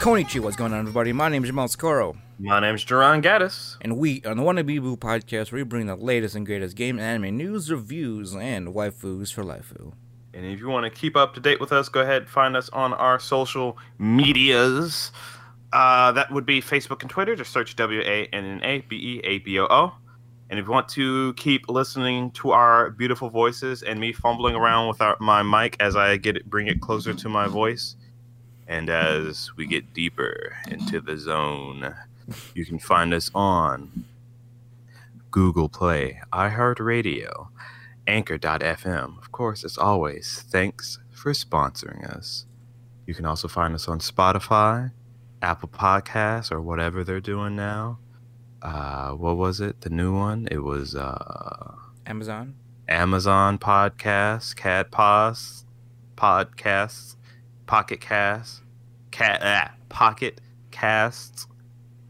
Konnichiwa, what's going on, everybody? My name is Jamal Socorro, My name's Duran Gaddis. and we on the Wannabe Boo podcast, where we bring the latest and greatest game and anime news, reviews, and waifus for lifu. And if you want to keep up to date with us, go ahead and find us on our social medias. Uh, that would be Facebook and Twitter. Just search W A N N A B E A B O O. And if you want to keep listening to our beautiful voices and me fumbling around with our, my mic as I get it, bring it closer to my voice, and as we get deeper into the zone, you can find us on Google Play, iHeartRadio, Anchor.fm. Of course, as always, thanks for sponsoring us. You can also find us on Spotify, Apple Podcasts, or whatever they're doing now. Uh, what was it? The new one? It was uh, Amazon. Amazon Podcasts, Cat Pos, Podcasts, Pocket Casts, Cat ah, Pocket Casts,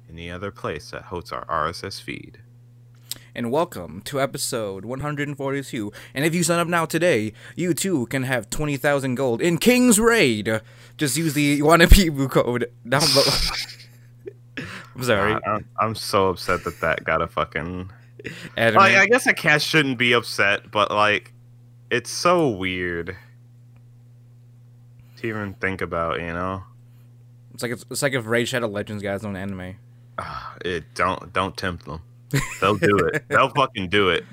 any other place that hosts our RSS feed. and welcome to episode 142. And if you sign up now today, you too can have 20,000 gold in King's Raid. Just use the Wannabe code down below. I'm sorry. I'm, I'm so upset that that got a fucking. Like, I guess a cat shouldn't be upset, but like, it's so weird to even think about. You know, it's like it's, it's like if Raid Shadow Legends guys own anime. Ah, it don't don't tempt them. They'll do it. They'll fucking do it.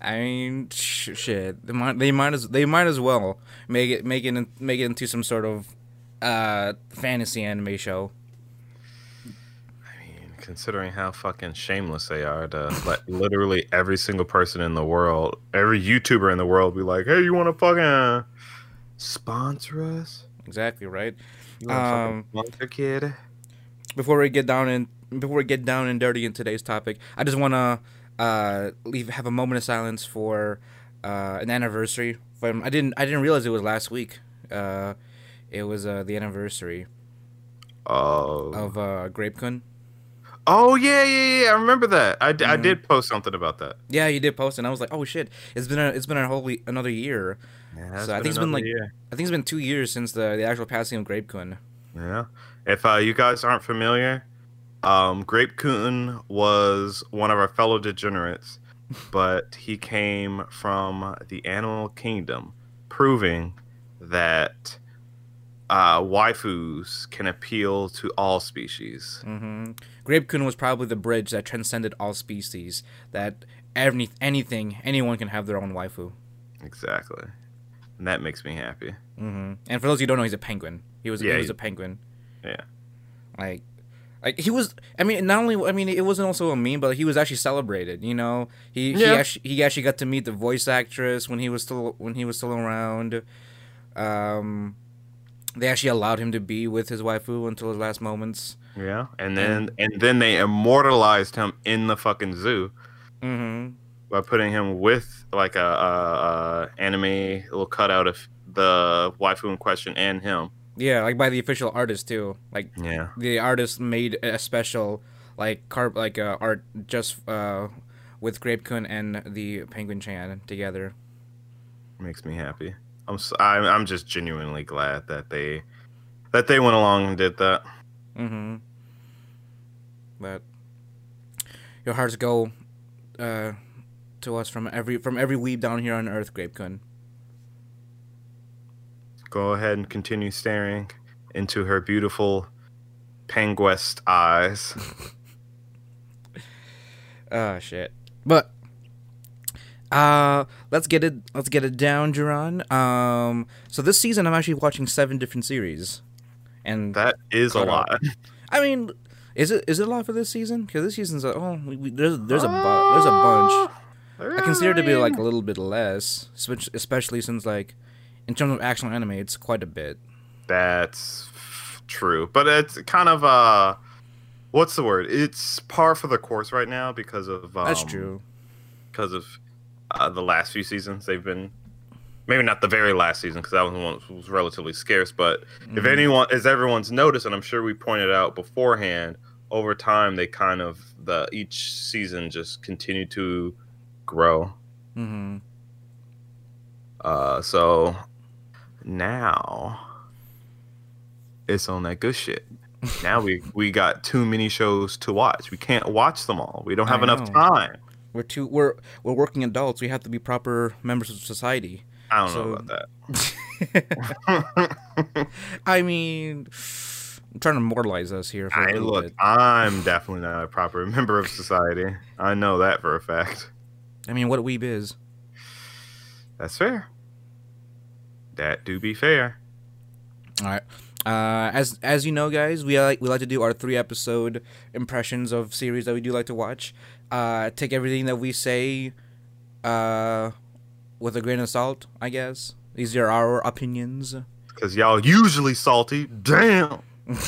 I mean, sh- shit. They might, they might as they might as well make it make it make it into some sort of uh fantasy anime show. I mean, considering how fucking shameless they are to let literally every single person in the world, every YouTuber in the world, be like, "Hey, you want to fucking sponsor us? Exactly right. You Um, sponsor, kid?" Before we get down and before we get down and dirty in today's topic, I just want to uh leave have a moment of silence for uh an anniversary. From I didn't I didn't realize it was last week. Uh, it was uh the anniversary Oh, of uh Grapekun. oh yeah, yeah, yeah. I remember that. I, d- I Mhm. did post something about that. Yeah, you did post, and I was like, oh shit, it's been a, it's been a whole another year. Yeah, So I think it's been like- year. I think it's been two years since the the actual passing of Grapekun. Yeah. If uh, you guys aren't familiar, um, Grape Coon was one of our fellow degenerates, but he came from the animal kingdom, proving that uh, waifus can appeal to all species. Mm-hmm. Grapekun was probably the bridge that transcended all species. That any anything anyone can have their own waifu. Exactly. And that makes me happy. Mm-hmm. And for those who don't know, he's a penguin. He was Yeah, he was a penguin. Yeah. Like, like he was. I mean, not only. I mean, it wasn't also a meme, but he was actually celebrated. You know, he he actually he actually got to meet the voice actress when he was still when he was still around. Um, they actually allowed him to be with his waifu until his last moments. Yeah. And then and then they immortalized him in the fucking zoo. Mm-hmm. By putting him with like a, a, a anime little cutout of the waifu in question and him. Yeah, like by the official artist too. Like Yeah, the artist made a special like carp like uh, art just uh with Grapekun and the Penguin Chan together. makes me happy. I'm s- I'm I'm just genuinely glad that they that they went along and did that. Mm-hmm. But your hearts go uh to us from every from every weeb down here on Earth, Grapekun. Go ahead and continue staring into her beautiful penguest eyes. Oh shit. But uh let's get it let's get it down, Duran. Um so this season I'm actually watching seven different series. And That is a lot. I mean, is it is it a lot for this season? Because this season's a, oh, we, we, there's there's a bu- there's a bunch. I consider it to be like a little bit less, espec- especially since like in terms of actual anime, it's quite a bit. That's true, but it's kind of uh, what's the word? It's par for the course right now because of um, That's true. because of uh, the last few seasons. They've been maybe not the very last season because that one was, was relatively scarce. But if Mhm. anyone, as everyone's noticed, and I'm sure we pointed out beforehand, over time they kind of the each season just continued to grow. Mm-hmm. Uh, so now it's on that good shit. now we we got too many shows to watch. We can't watch them all. We don't have I enough know. time. We're too we're we're working adults. We have to be proper members of society. I don't So- know about that. I mean, I'm trying to moralize us here for a I look, bit. I'm definitely not a proper member of society. I know that for a fact. I mean, what a weeb is. That's fair. That do be fair. All right. Uh, as as you know, guys, we like we like to do our three episode impressions of series that we do like to watch. Uh, take everything that we say, uh, with a grain of salt. I guess these are our opinions, Cause y'all usually salty. Damn.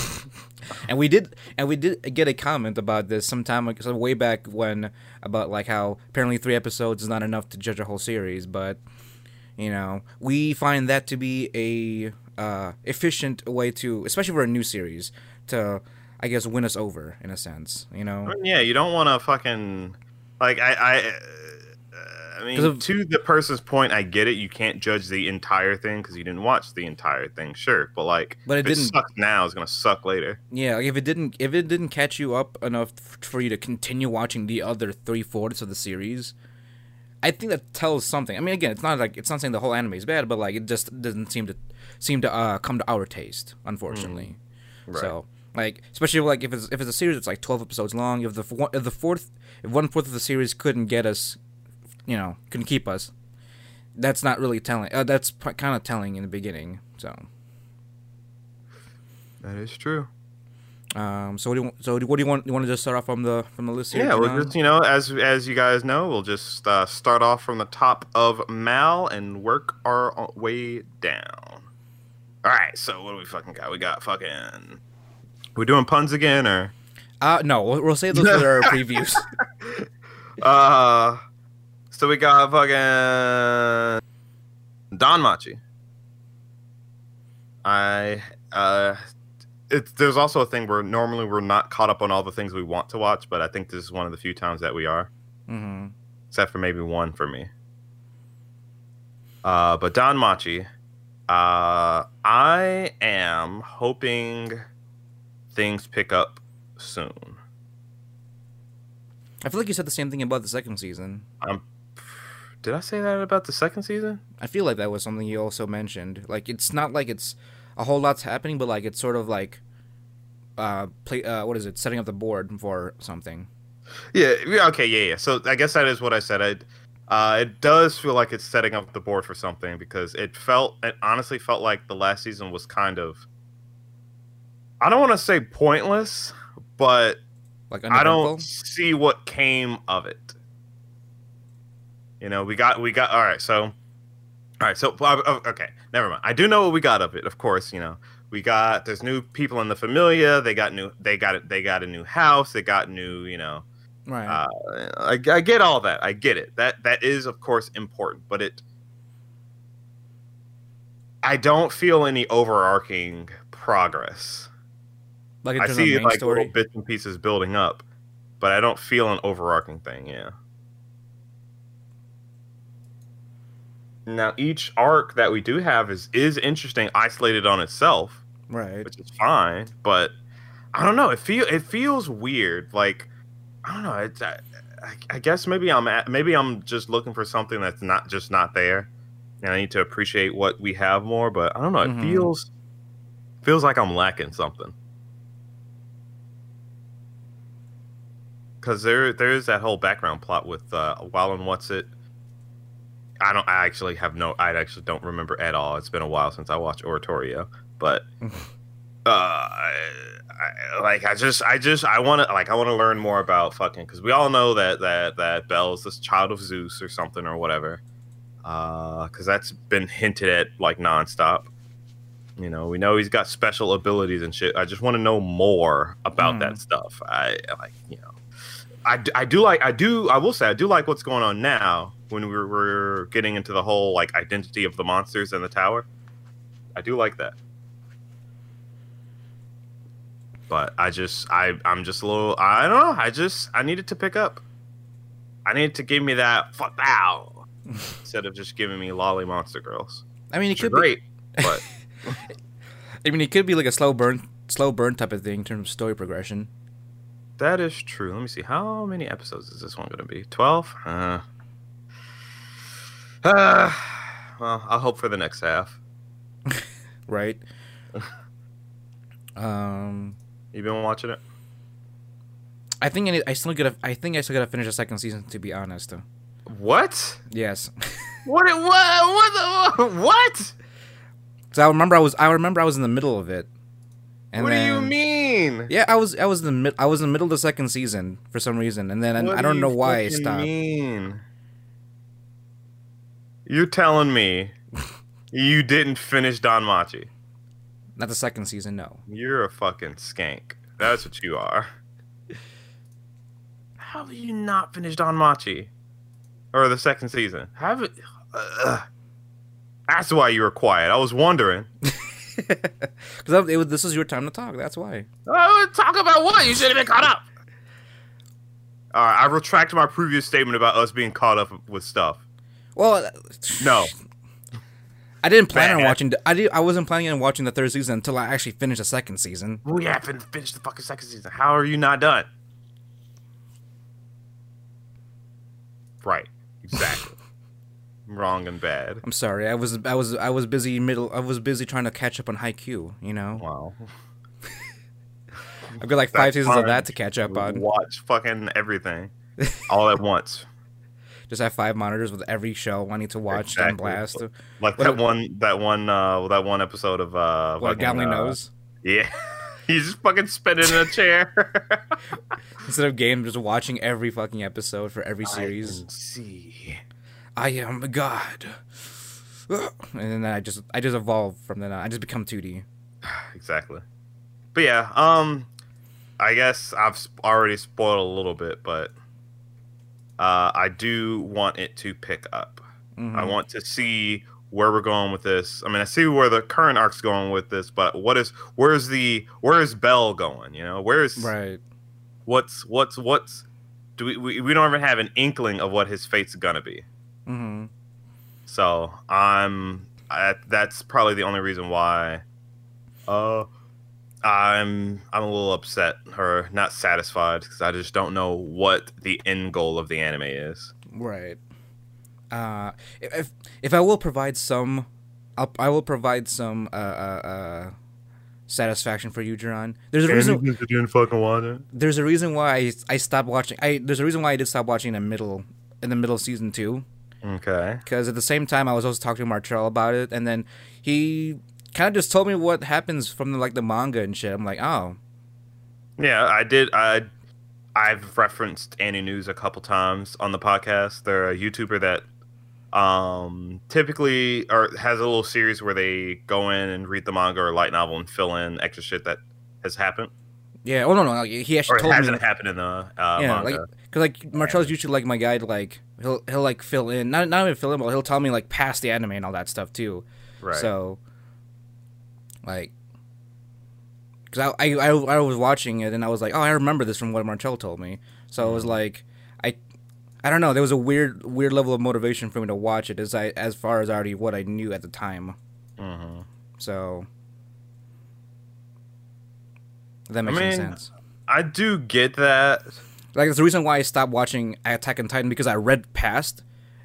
and we did and we did get a comment about this sometime like so way back when about like how apparently three episodes is not enough to judge a whole series, but you know we find that to be a uh, efficient way to, especially for a new series, to I guess win us over in a sense. You know. Yeah, you don't want to fucking like I I. I mean, of- to the person's point, I get it. You can't judge the entire thing because you didn't watch the entire thing, sure. But like, But it didn't- sucks now. It's gonna suck later. Yeah, like if it didn't if it didn't catch you up enough for you to continue watching the other three fourths of the series, I think that tells something. I mean, again, it's not like it's not saying the whole anime is bad, but like it just doesn't seem to seem to uh, come to our taste, unfortunately. Right. So like especially like if it's if it's a series that's like twelve episodes long, if the if the fourth if one fourth of the series couldn't get us, you know, couldn't keep us, that's not really telling. Uh, that's kind of telling in the beginning. So. That is true. Um, so what do you want, so what do you want? You want to just start off from the from the list here? Yeah, we'll just you know, as as you guys know, we'll just uh, start off from the top of Mal and work our way down. All right, so what do we fucking got? We got fucking. We're doing puns again, or Uh, no, we'll, we'll save those for our previews. uh? So we got fucking Danmachi. I uh, it's there's also a thing where normally we're not caught up on all the things we want to watch, but I think this is one of the few times that we are. hmm except for maybe one for me. Uh, but Danmachi, uh, I am hoping things pick up soon. I feel like you said the same thing about the second season. Did I say that about the second season? I feel like that was something you also mentioned. Like it's not like it's a whole lot's happening, but like it's sort of like uh play uh what is it setting up the board for something. Yeah. Okay. Yeah. Yeah. So I guess that is what I said. I, uh, it does feel like it's setting up the board for something because it felt, it honestly felt like the last season was kind of. I don't want to say pointless, but Like I don't see what came of it. You know, we got we got all right. So, all right. So uh, okay, never mind. I do know what we got of it. Of course, you know we got there's new people in the familia. They got new. They got it. They got a new house. They got new. You know, right. uh, I, I get all that. I get it. That that is of course important, but it. I don't feel any overarching progress. like I see like story. little bits and pieces building up, but I don't feel an overarching thing. Yeah. Now each arc that we do have is is interesting, isolated on itself, Right. which is fine. But I don't know. It feel it feels weird. Like I don't know. It's I, I- guess maybe I'm at, maybe I'm just looking for something that's not just not there, and I need to appreciate what we have more. But I don't know. It Mhm. feels feels like I'm lacking something. because there there is that whole background plot with uh, and What's It. I don't. I actually have no. I actually don't remember at all. It's been a while since I watched Oratorio, but uh, I, I, like I just I just I want to like I want to learn more about fucking because we all know that that that Bell's this child of Zeus or something or whatever. Because that's been hinted at like nonstop. You know, we know he's got special abilities and shit. I just want to know more about Hmm. that stuff. I like, you know, I, I do like, I do, I will say, I do like what's going on now when we're, we're getting into the whole like identity of the monsters in the tower. I do like that. But I just, I, I'm just a little, I don't know. I just, I needed to pick up. I needed to give me that fuck out instead of just giving me lolly monster girls. I mean, it could be. great, but I mean, it could be like a slow burn slow burn type of thing in terms of story progression. That is true. Let me see. How many episodes is this one going to be? 12? Uh, uh, well, I'll hope for the next half. right? um, You been watching it? I think I, need, I still gotta. I think I still gotta finish the second season. To be honest, What? yes. What? What? What? The, what? so I remember I was. I remember I was in the middle of it. what do you mean? Yeah, I was. I was in the mid. I was in the middle of the second season for some reason, and then I do don't know why I stopped. Mean? You're telling me you didn't finish Danmachi? Not the second season. No. You're a fucking skank. That's what you are. How have you not finished Danmachi? Or the second season? Have it. Ugh. That's why you were quiet. I was wondering. Because was. This is your time to talk. That's why. Oh, talk about what? You should have been caught up. All right, I retract my previous statement about us being caught up with stuff. Well, No. I didn't plan on watching. I did. I wasn't planning on watching the third season until I actually finished the second season. We haven't finished the fucking second season. How are you not done? Right. Exactly. Wrong and bad. I'm sorry. I was. I was. I was busy middle. I was busy trying to catch up on Haikyuu. You know. Wow. I've got like five That's seasons of that to catch up on. Watch fucking everything all at once. Just have five monitors with every show wanting to watch on Exactly. blast. Like What that a- one, that one, uh, that one episode of uh, What fucking, uh, knows. Yeah, he's just fucking spinning in a chair. Instead of game, just watching every fucking episode for every series. I see. I am a god. And then I just I just evolve from then on. I just become 2D. Exactly. But yeah, um, I guess I've already spoiled a little bit, but uh, I do want it to pick up. Mhm. I want to see where we're going with this. I mean, I see where the current arc's going with this, but what is where's the where is Bell going? You know, where's Right. what's what's what's do we, we we don't even have an inkling of what his fate's gonna be. Mm-hmm. So I'm I, that's probably the only reason why. Uh, I'm I'm a little upset or not satisfied because I just don't know what the end goal of the anime is. Right. Uh, if if I will provide some, I'll, I will provide some uh, uh, uh, satisfaction for you, Jerron. There's a reason. you didn't fucking want it. There's a reason why I, I stopped watching. I there's a reason why I did stop watching in the middle in the middle of season two. Okay. because at the same time I was also talking to Martrell about it, and then he kind of just told me what happens from the, like the manga and shit. I'm like, oh, Yeah, I did. I I've referenced Annie News a couple times on the podcast. They're a YouTuber that um typically or has a little series where they go in and read the manga or light novel and fill in extra shit that has happened yeah. Oh no, no, he actually it told me. hasn't happened in the uh, yeah, manga. like because like Martrell's usually like my guy. to, Like he'll he'll like fill in, not not even fill in, but he'll tell me like past the anime and all that stuff too. right. So, like, because I, I I I was watching it and I was like, oh, I remember this from what Martrell told me. So it was like, I, I don't know. There was a weird weird level of motivation for me to watch it as I as far as already what I knew at the time. hmm So that makes any mean, sense. I do get that. Like it's the reason why I stopped watching Attack on Titan because I read past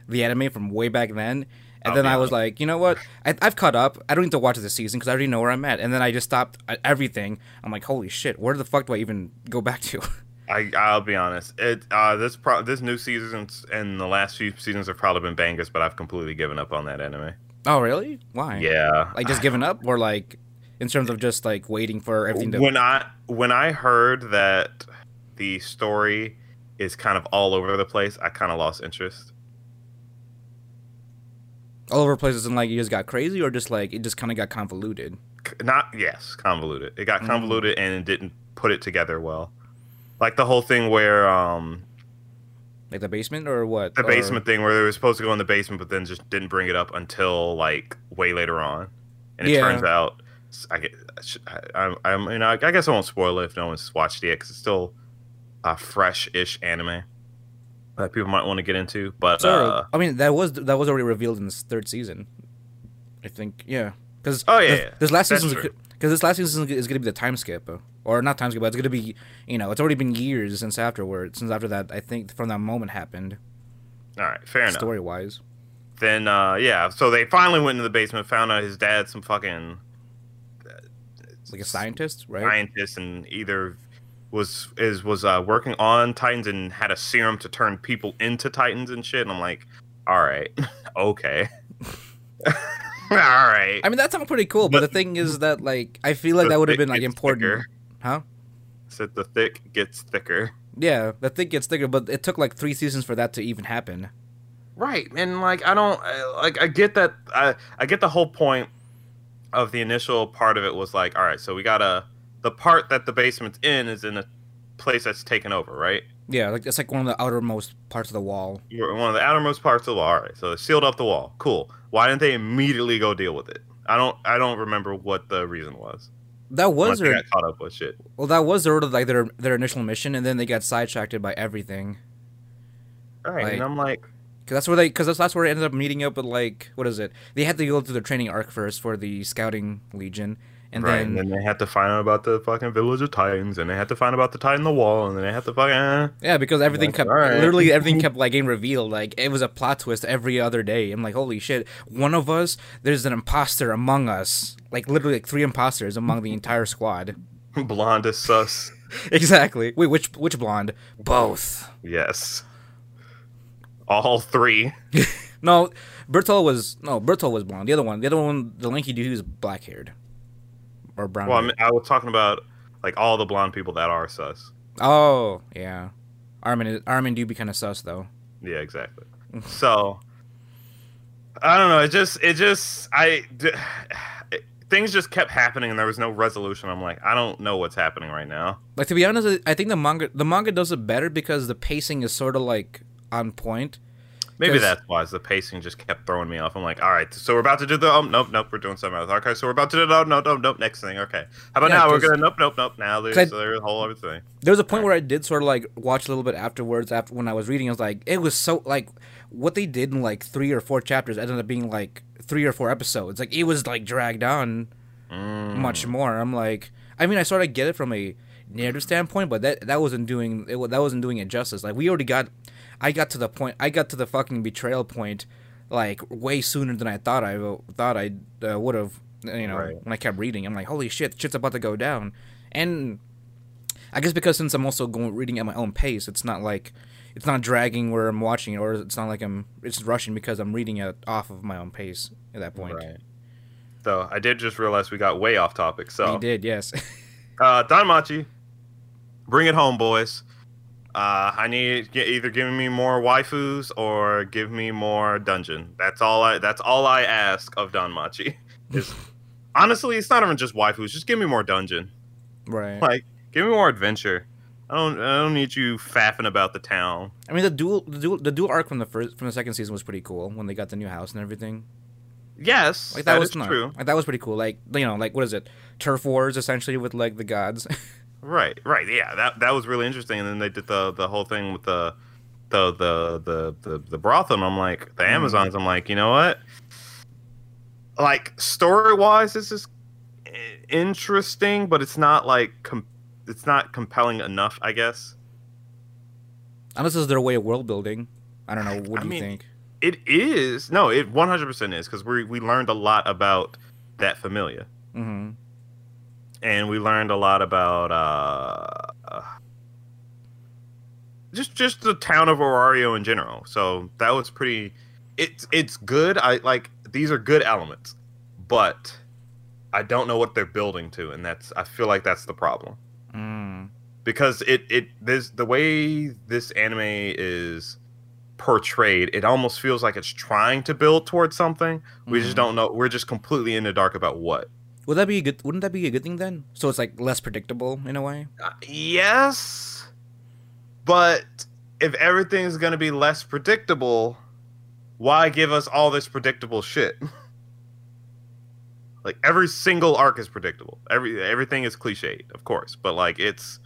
the anime from way back then, and I'll then I was like, you know what? I, I've caught up. I don't need to watch this season because I already know where I'm at. And then I just stopped everything. I'm like, holy shit, where the fuck do I even go back to? I I'll be honest. It uh this pro this new seasons and the last few seasons have probably been bangers, but I've completely given up on that anime. oh, really? Why? Yeah. Like just giving up, or like in terms of just like waiting for everything to. when I when I heard that the story is kind of all over the place, I kind of lost interest. All over places and like you just got crazy, or just like it just kind of got convoluted. Not yes, convoluted. It Mm. got convoluted and didn't put it together well. Like the whole thing where um Like the basement, or what? the Or- basement thing where they were supposed to go in the basement, but then just didn't bring it up until like way later on, and it Yeah. turns out I get I, I, I mean I, I guess I won't spoil it if no one's watched it yet because it's still a fresh-ish anime that people might want to get into. But uh. I mean, that was that was already revealed in this third season. I think, yeah. Because Oh, yeah, yeah. this last That's season, because this last season is going to be the time skip, or not time skip, but it's going to be you know it's already been years since afterwards, since after that I think from that moment happened. All right, fair enough. Story wise, then uh, yeah, so they finally went into the basement, found out his dad's some fucking like a scientist, right? Scientist, and either was is was uh, working on Titans and had a serum to turn people into Titans and shit. And I'm like, all right, okay. All right. I mean, that sounds pretty cool, but, but, the thing is that like I feel like that would have been like important, thicker. huh? Said the thick gets thicker. Yeah, the thick gets thicker, but it took like three seasons for that to even happen. Right, and like I don't like I get that I I get the whole point of the initial part of it was like, all right, so we gotta the part that the basement's in is in a place that's taken over, right? Yeah, like it's like one of the outermost parts of the wall. One of the outermost parts of the wall. All right, so they sealed up the wall. Cool. Why didn't they immediately go deal with it? I don't. I don't remember what the reason was. That was their caught up with shit. Well, that was sort of like their their initial mission, and then they got sidetracked by everything. All right, like, and I'm like, because that's where they because that's, that's where they ended up meeting up with like what is it? They had to go through the training arc first for the scouting legion, and right, then, and then they had to find out about the fucking village of Titans, and they had to find out about the Titan the wall, and then they had to fucking eh. yeah, because everything like, kept right. literally everything kept like getting revealed. Like it was a plot twist every other day. I'm like, holy shit! One of us, there's an imposter among us. Like literally, like three imposters among the entire squad. Blonde is sus. exactly. Wait, which which blonde? Both. Yes. All three. no, Bertholdt was no Bertholdt was blonde. The other one, the other one, the lanky dude, he was black haired or brown. Well, I, mean, I was talking about like all the blonde people that are sus. Oh yeah, Armin Armin do be kind of sus though. Yeah, exactly. so I don't know. It just it just I it, things just kept happening and there was no resolution. I'm like I don't know what's happening right now. Like to be honest, I think the manga the manga does it better because the pacing is sort of like on point Maybe that's why the pacing just kept throwing me off. I'm like, all right, so we're about to do the oh nope nope we're doing something else. Okay, so we're about to do no no no nope next thing. Okay, how about yeah, now we're gonna nope nope nope now there's, I, there's a whole other thing. There was a point where I did sort of like watch a little bit afterwards after when I was reading. I was like, it was so like what they did in like three or four chapters ended up being like three or four episodes. Like it was like dragged on mm. much more. I'm like, I mean, I sort of get it from a narrative standpoint, but that that wasn't doing it. That wasn't doing it justice. Like we already got I got to the point. I got to the fucking betrayal point, like way sooner than I thought I thought I uh, would have. You know, right. when I kept reading, I'm like, holy shit, shit's about to go down. And I guess because since I'm also going reading at my own pace, it's not like it's not dragging where I'm watching it, or it's not like I'm it's rushing because I'm reading it off of my own pace at that point. Right. So I did just realize we got way off topic. So we did, yes. uh, Danmachi, bring it home, boys. Uh, I need either give me more waifus or give me more dungeon. That's all I. That's all I ask of Danmachi. Is honestly, it's not even just waifus. Just give me more dungeon. Right. Like, give me more adventure. I don't. I don't need you faffing about the town. I mean, the dual, the dual, the dual arc from the first, from the second season was pretty cool when they got the new house and everything. Yes, like that, that was true. Like that was pretty cool. Like you know, like what is it? Turf wars essentially with like the gods. Right, right, yeah, that that was really interesting. And then they did the the whole thing with the the the the the, the brothel. And I'm like the mm. Amazons. I'm like, you know what? Like story wise, this is interesting, but it's not like com- it's not compelling enough, I guess. Unless it's their way of world building. I don't know. What do I you mean, think? It is. No, it 100% is because we we learned a lot about that familia. Mm-hmm and we learned a lot about uh, just just the town of Orario in general. So that was pretty. It's it's good. I like these are good elements, but I don't know what they're building to, and that's I feel like that's the problem. Mm. Because it it this the way this anime is portrayed, it almost feels like it's trying to build towards something. We mm. just don't know. We're just completely in the dark about what. Would that be a good? Wouldn't that be a good thing then? So it's like less predictable in a way. Uh, yes, but if everything's gonna be less predictable, why give us all this predictable shit? like every single arc is predictable. Every everything is cliched, of course, but like it's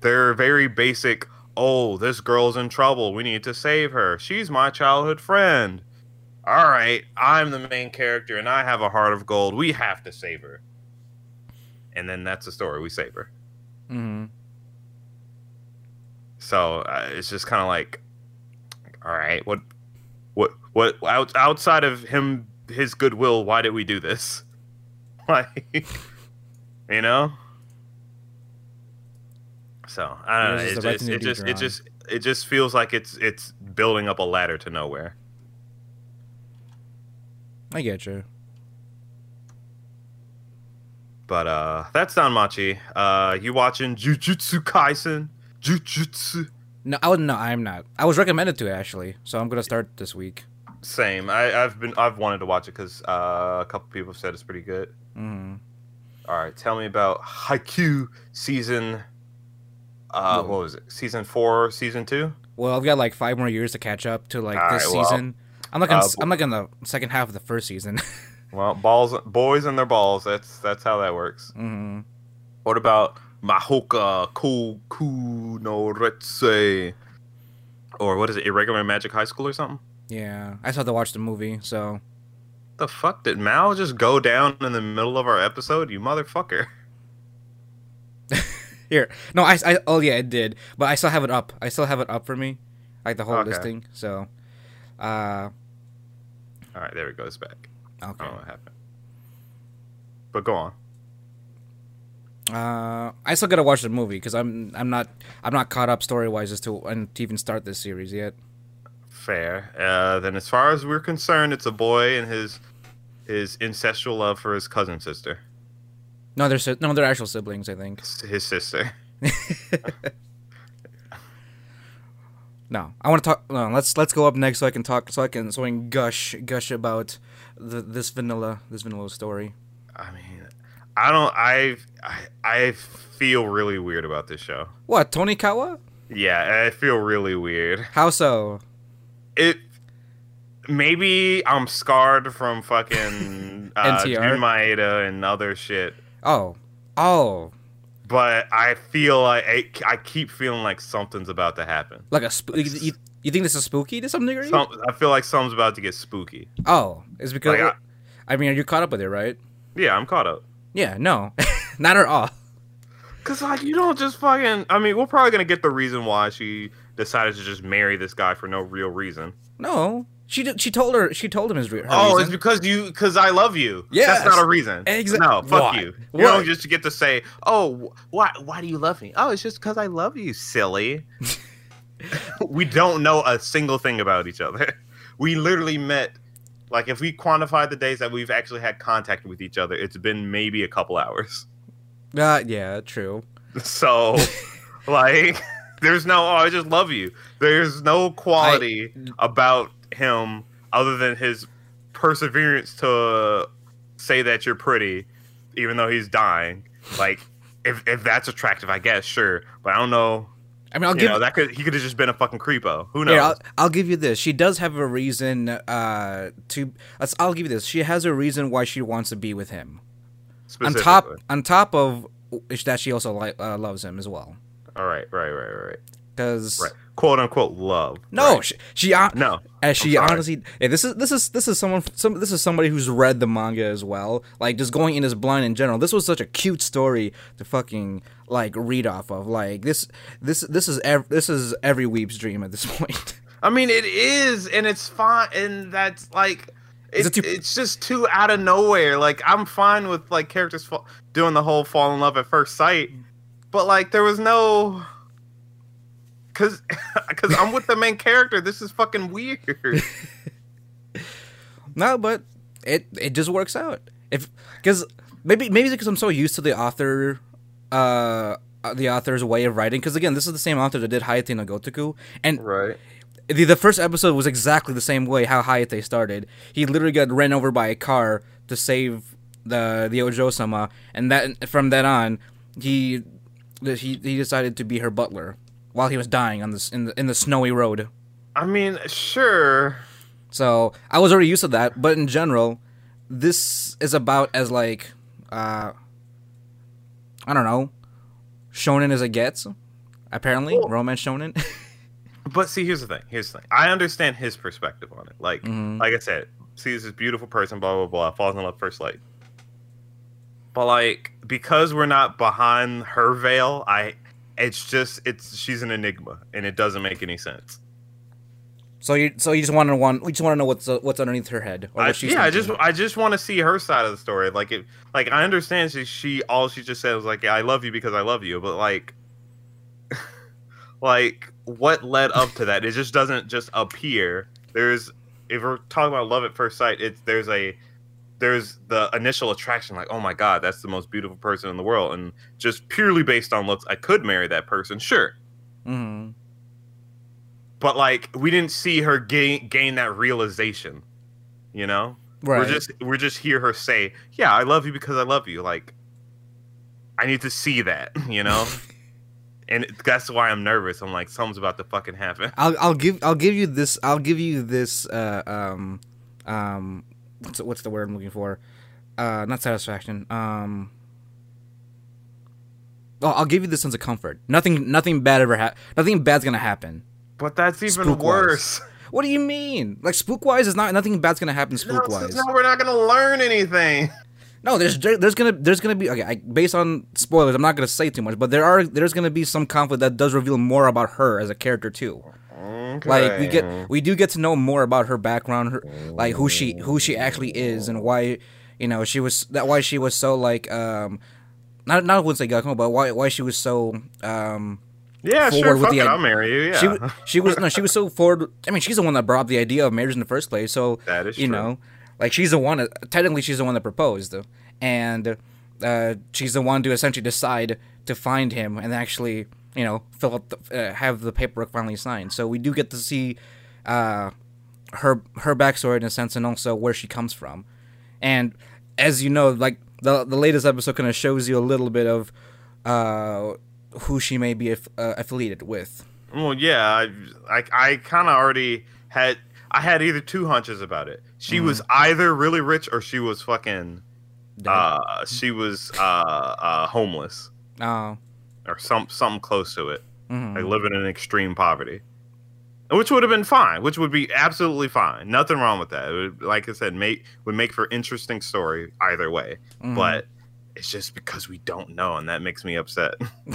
they're very basic. Oh, this girl's in trouble. We need to save her. She's my childhood friend all right, I'm the main character and I have a heart of gold. We have to save her. and then that's the story. We save her. Mm-hmm. So uh, it's just kind of like, all right, what, what, what? Out, outside of him, his goodwill, why did we do this? Like, you know. So I don't know. It just, it just, it just, it just feels like it's, it's building up a ladder to nowhere. I get you. But uh, that's Danmachi. Uh, you watching Jujutsu Kaisen? Jujutsu. No, I would no, I'm not. I was recommended to it actually, so I'm gonna start this week. Same. I, I've been, I've wanted to watch it because uh, a couple people said it's pretty good. Mm-hmm. All right, tell me about Haikyuu season. Uh, what was it? Season four, season two. Well, I've got like five more years to catch up to like All this right, well, season. I'm like on, uh, I'm like on the second half of the first season. Well, balls, boys and their balls. That's that's how that works. hmm What about Mahouka Koukou no Rettousei? Or what is it? Irregular Magic High School or something? Yeah, I still have to watch the movie, so The fuck did MAL just go down in the middle of our episode? You motherfucker. here. No, I, I oh yeah, it did, but I still have it up. I still have it up for me, like the whole Okay. listing. So, uh, All right, there it goes back. I okay. don't know what happened. But go on. Uh, I still gotta watch the movie because I'm I'm not I'm not caught up story wise as to and to even start this series yet. Fair. Uh, then, as far as we're concerned, it's a boy and his his incestual love for his cousin sister, No, they're si- no, they're actual siblings. I think. his sister. No, I want to talk. No, let's let's go up next so I can talk so I can so I can gush gush about the this vanilla this vanilla story. I mean, I don't. I I, I feel really weird about this show. What Tonikawa? Yeah, I feel really weird. How so? It maybe I'm scarred from fucking uh, NTR? Jun Maeda and other shit, Oh, oh, but I feel like I, I keep feeling like something's about to happen. like a spook. You, you, you think this is spooky to some degree? Some, I feel like something's about to get spooky. oh, it's because Like, I, mean, are you caught up with it, right? Yeah, I'm caught up. Yeah, no, not at all. Cause like you don't just fucking. I mean, we're probably gonna get the reason why she decided to just marry this guy for no real reason. No, she did, she told her she told him his re- her oh, it's because you, because I love you. Yeah, that's not a reason. Exa- No, fuck Why? you. You Why? don't just get to say, oh, why, why do you love me? Oh, it's just because I love you, silly. we don't know a single thing about each other. We literally met. Like, if we quantify the days that we've actually had contact with each other, it's been maybe a couple hours. uh, yeah, true. So, like, there's no, oh, I just love you. There's no quality about him other than his perseverance to say that you're pretty, even though he's dying. Like, if, if that's attractive, I guess, sure. But I don't know. I mean, I'll you give know, that could he could have just been a fucking creepo. Who knows? Here, I'll, I'll give you this. She does have a reason uh, to. I'll give you this. She has a reason why she wants to be with him. On top, on top of that, she also li- uh, loves him as well. All right, right, right, right. Because Right. Quote unquote love. no, right? she, she no. as she honestly, yeah, this is this is this is someone some this is somebody who's read the manga as well. Like just going in as blind in general. This was such a cute story to fucking like read off of. Like this this this is ev- this is every weep's dream at this point. I mean, it is, and it's fine, and that's like, it, it too- it's just too out of nowhere. Like, I'm fine with like characters fa- doing the whole fall in love at first sight, but like, there was no, cause, cause I'm with the main character. This is fucking weird. No, but it it just works out. If because maybe maybe because I'm so used to the author, uh, the author's way of writing. Because again, this is the same author that did Hayate no Gotoku, and right. the, the first episode was exactly the same way how Hayate started. He literally got ran over by a car to save the the Ojo sama, and that from then on, he he he decided to be her butler while he was dying on this in the in the snowy road. I mean, sure. So I was already used to that, but in general, this is about as like uh I don't know, shonen as it gets. Apparently, Well- romance shonen. But see, here's the thing. Here's the thing. I understand his perspective on it. Like, Mhm. like I said, sees this beautiful person, blah blah blah, falls in love first sight. but like because we're not behind her veil, I it's just it's she's an enigma and it doesn't make any sense. So you so you just want to want you just want to know what's uh, what's underneath her head or I, yeah, I just I just want to see her side of the story. Like it, like I understand she, she all she just said was like, yeah, "I love you because I love you," but like, like what led up to that? It just doesn't just appear. There's if we're talking about love at first sight, it's there's a there's the initial attraction, like, oh my god, that's the most beautiful person in the world, and just purely based on looks, I could marry that person, sure. Mhm. But like, we didn't see her gain gain that realization, you know. right. We're just we're just hear her say, "Yeah, I love you because I love you." Like, I need to see that, you know. and that's why I'm nervous. I'm like, something's about to fucking happen. I'll I'll give I'll give you this I'll give you this uh um um what's what's the word I'm looking for? Uh not satisfaction. Um Oh, I'll give you this sense of comfort. Nothing nothing bad ever ha- nothing bad's going to happen. But that's even Spook-wise. worse. What do you mean? Like spook wise is not nothing bad's going to happen No, spook wise. now we're not gonna learn anything. No, there's there's gonna there's gonna be okay. I, based on spoilers, I'm not gonna say too much, but there are there's gonna be some conflict that does reveal more about her as a character too. Like we get we do get to know more about her background, her like who she who she actually is and why you know she was that why she was so like um not not would say Gakko, but why why she was so um yeah, forward sure. with Fuck the it, I'll marry you. Yeah, she she was no she was so forward. I mean she's the one that brought up the idea of marriage in the first place. So That is you true. know like she's the one that, technically she's the one that proposed and uh, she's the one to essentially decide to find him and actually you know fill up the, uh, have the paperwork finally signed. So we do get to see uh, her her backstory in a sense and also where she comes from. And as you know, like the the latest episode kind of shows you a little bit of uh, who she may be aff- uh, affiliated with. Well, yeah, I I, I kind of already had I had either two hunches about it. She Mm-hmm. was either really rich or she was fucking uh she was uh uh homeless oh, or some something close to it. mhm. Like living in extreme poverty. Which would have been fine, which would be absolutely fine. Nothing wrong with that. It would, like I said, make would make for interesting story either way. Mhm. But it's just because we don't know and that makes me upset.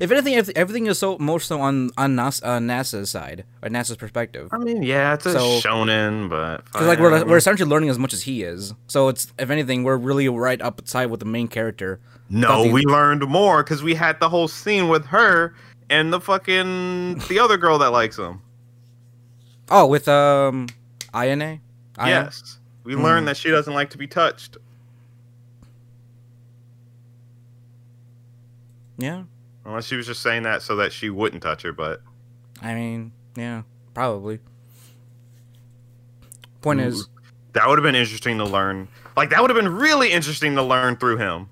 if anything, if everything is so more so on on Nasa, uh, Nasa's side or Nasa's perspective. I mean, yeah, it's a So- shonen, but Because like we're we're essentially learning as much as he is, so it's if anything we're really right up side with the main character. No, we learned more because we had the whole scene with her and the fucking the other girl that likes him. Oh, with um, INA. Yes, we Hmm. learned that she doesn't like to be touched. Yeah. Unless she was just saying that so that she wouldn't touch her, but I mean, yeah, probably. Point is, that would have been interesting to learn. Like that would have been really interesting to learn through him.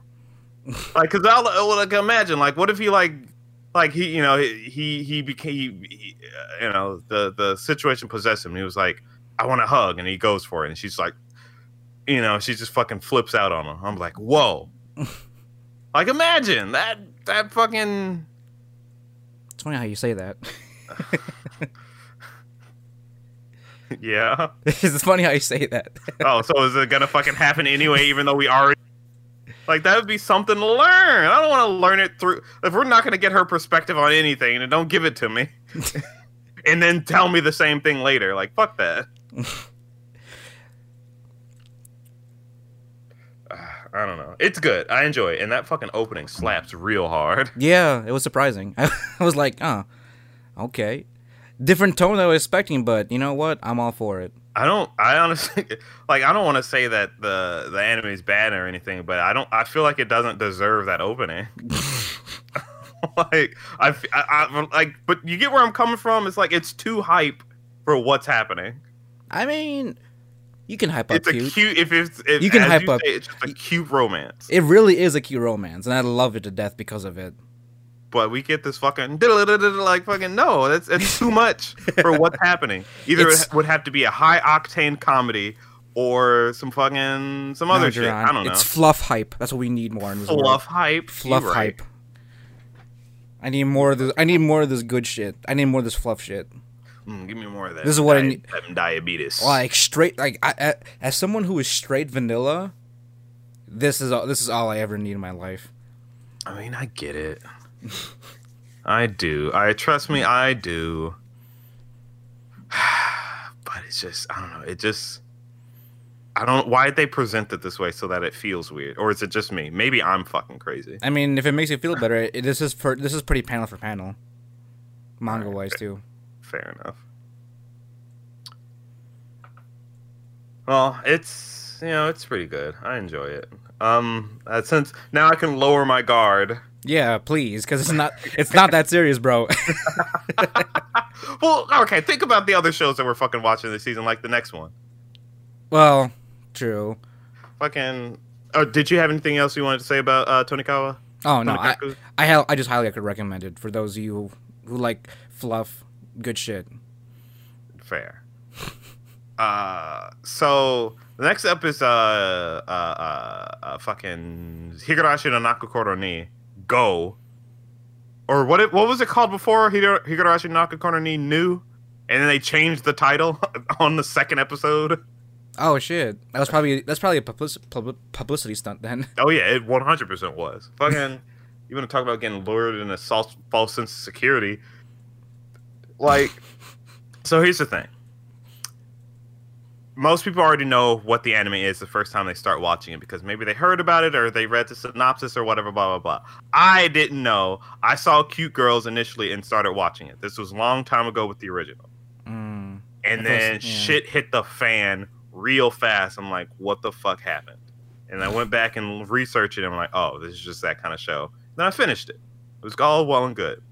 Like, cause I'll, like imagine, like, what if he like, like he, you know, he he became, he, uh, you know, the the situation possessed him. He was like, I want a hug, and he goes for it, and she's like, you know, she just fucking flips out on him. I'm like, whoa. like, imagine that that fucking. it's funny how you say that. Yeah. it's funny how you say that. Oh, so is it gonna fucking happen anyway? Even though we already like that would be something to learn. I don't want to learn it through. If we're not gonna get her perspective on anything, then don't give it to me, and then tell me the same thing later. Like fuck that. Ah, I don't know. It's good. I enjoy it, and that fucking opening slaps real hard. yeah, it was surprising. I, was like, oh, okay, different tone than I was expecting, but you know what? I'm all for it. I don't. I honestly like. I don't want to say that the the anime is bad or anything, but I don't. I feel like it doesn't deserve that opening. like I, I- I- like, but you get where I'm coming from. It's like it's too hype for what's happening. I mean, you can hype up It's a cute. cute. If it's if, You can hype you up- Say, it's just a cute romance. It really is a cute romance, and I love it to death because of it. But we get this fucking like fucking no. That's it's too much for what's happening. Either It's- it would have to be a high octane comedy or some fucking some other shit. Duran, I don't know. It's fluff hype. That's what we need more in this world. fluff hype. Fluff You're right. hype. I need more of this. I need more of this good shit. I need more of this fluff shit. Mm, give me more of that. This is what I Di- need- that Diabetes. Like straight, like I, I, as someone who is straight vanilla, this is all, this is all I ever need in my life. I mean, I get it. I do. I trust me, I do. but it's just I don't know. It just I don't why did they present it this way so that it feels weird, or is it just me? Maybe I'm fucking crazy. I mean, if it makes you feel better, it, this is for this is pretty panel for panel, manga wise too. Fair enough. Well, it's you know it's pretty good. I enjoy it. Um, uh, since now I can lower my guard. Yeah, please, because it's not it's not that serious, bro. well, okay. Think about the other shows that we're fucking watching this season, like the next one. well, true. Fucking. Oh, did you have anything else you wanted to say about uh, Tonikawa? Oh no, I Tonikaku? I, I just highly could recommend it for those of you who, who like fluff, good shit. Fair. Uh, so the next up is uh uh uh, uh fucking Higurashi no Naku Koro ni Go, or what it what was it called before Higurashi no Naku Koro ni New, and then they changed the title on the second episode. Oh shit, that was probably that's probably a public, publicity stunt then. Oh yeah, it one hundred percent was. Fucking, you want to talk about getting lured in a false false sense of security? Like, so here's the thing. Most people already know what the anime is the first time they start watching it because maybe they heard about it or they read the synopsis or whatever, blah blah blah. I didn't know. I saw cute girls initially and started watching it. This was a long time ago with the original, Mm. and then guess, yeah. shit hit the fan real fast. I'm like, what the fuck happened? And I went back and researched it. And I'm like, oh, this is just that kind of show. Then I finished it. It was all well and good.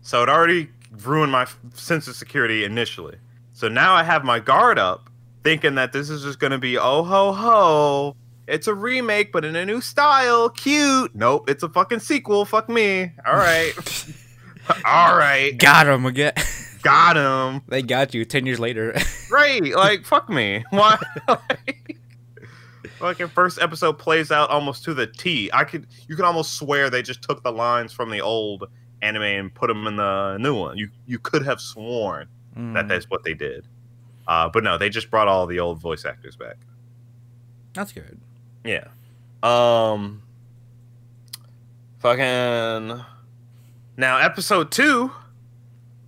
So it already ruined my f- sense of security initially. So now I have my guard up, thinking that this is just going to be oh ho ho. It's a remake, but in a new style. Cute. Nope, it's a fucking sequel. Fuck me. All right. all right. Got him again. Got him. they got you ten years later. Right, like fuck me. Why? like, fucking first episode plays out almost to the T. I could, you could almost swear they just took the lines from the old anime and put them in the new one. You you could have sworn that Mm. that's what they did. Uh, but no, they just brought all the old voice actors back. That's good. Yeah. Um. Fucking. Now, episode two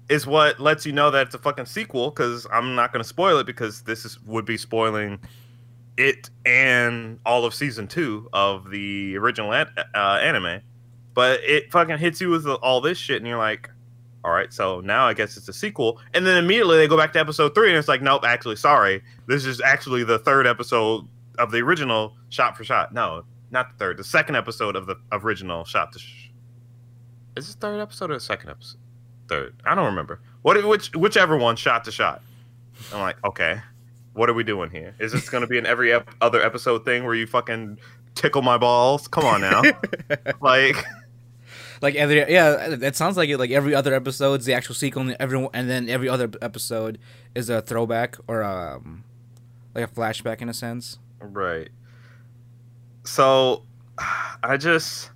is what lets you know that it's a fucking sequel. Because I'm not going to spoil it because this is would be spoiling it and all of season two of the original an- uh, anime. But it fucking hits you with all this shit, and you're like, all right, so now I guess it's a sequel. And then immediately they go back to episode three, and it's like, nope, actually, sorry. This is actually the third episode of the original shot for shot. No, not the third. The second episode of the original shot to. Sh- is this third episode or the second episode? Third. I don't remember. What? Which? Whichever one, shot to shot. I'm like, okay, what are we doing here? Is this going to be an every ep- other episode thing where you fucking tickle my balls? Come on now, like. Like every yeah, it sounds like it. Like every other episode's the actual sequel, and every and then every other episode is a throwback or um, like a flashback in a sense. Right. So, I just,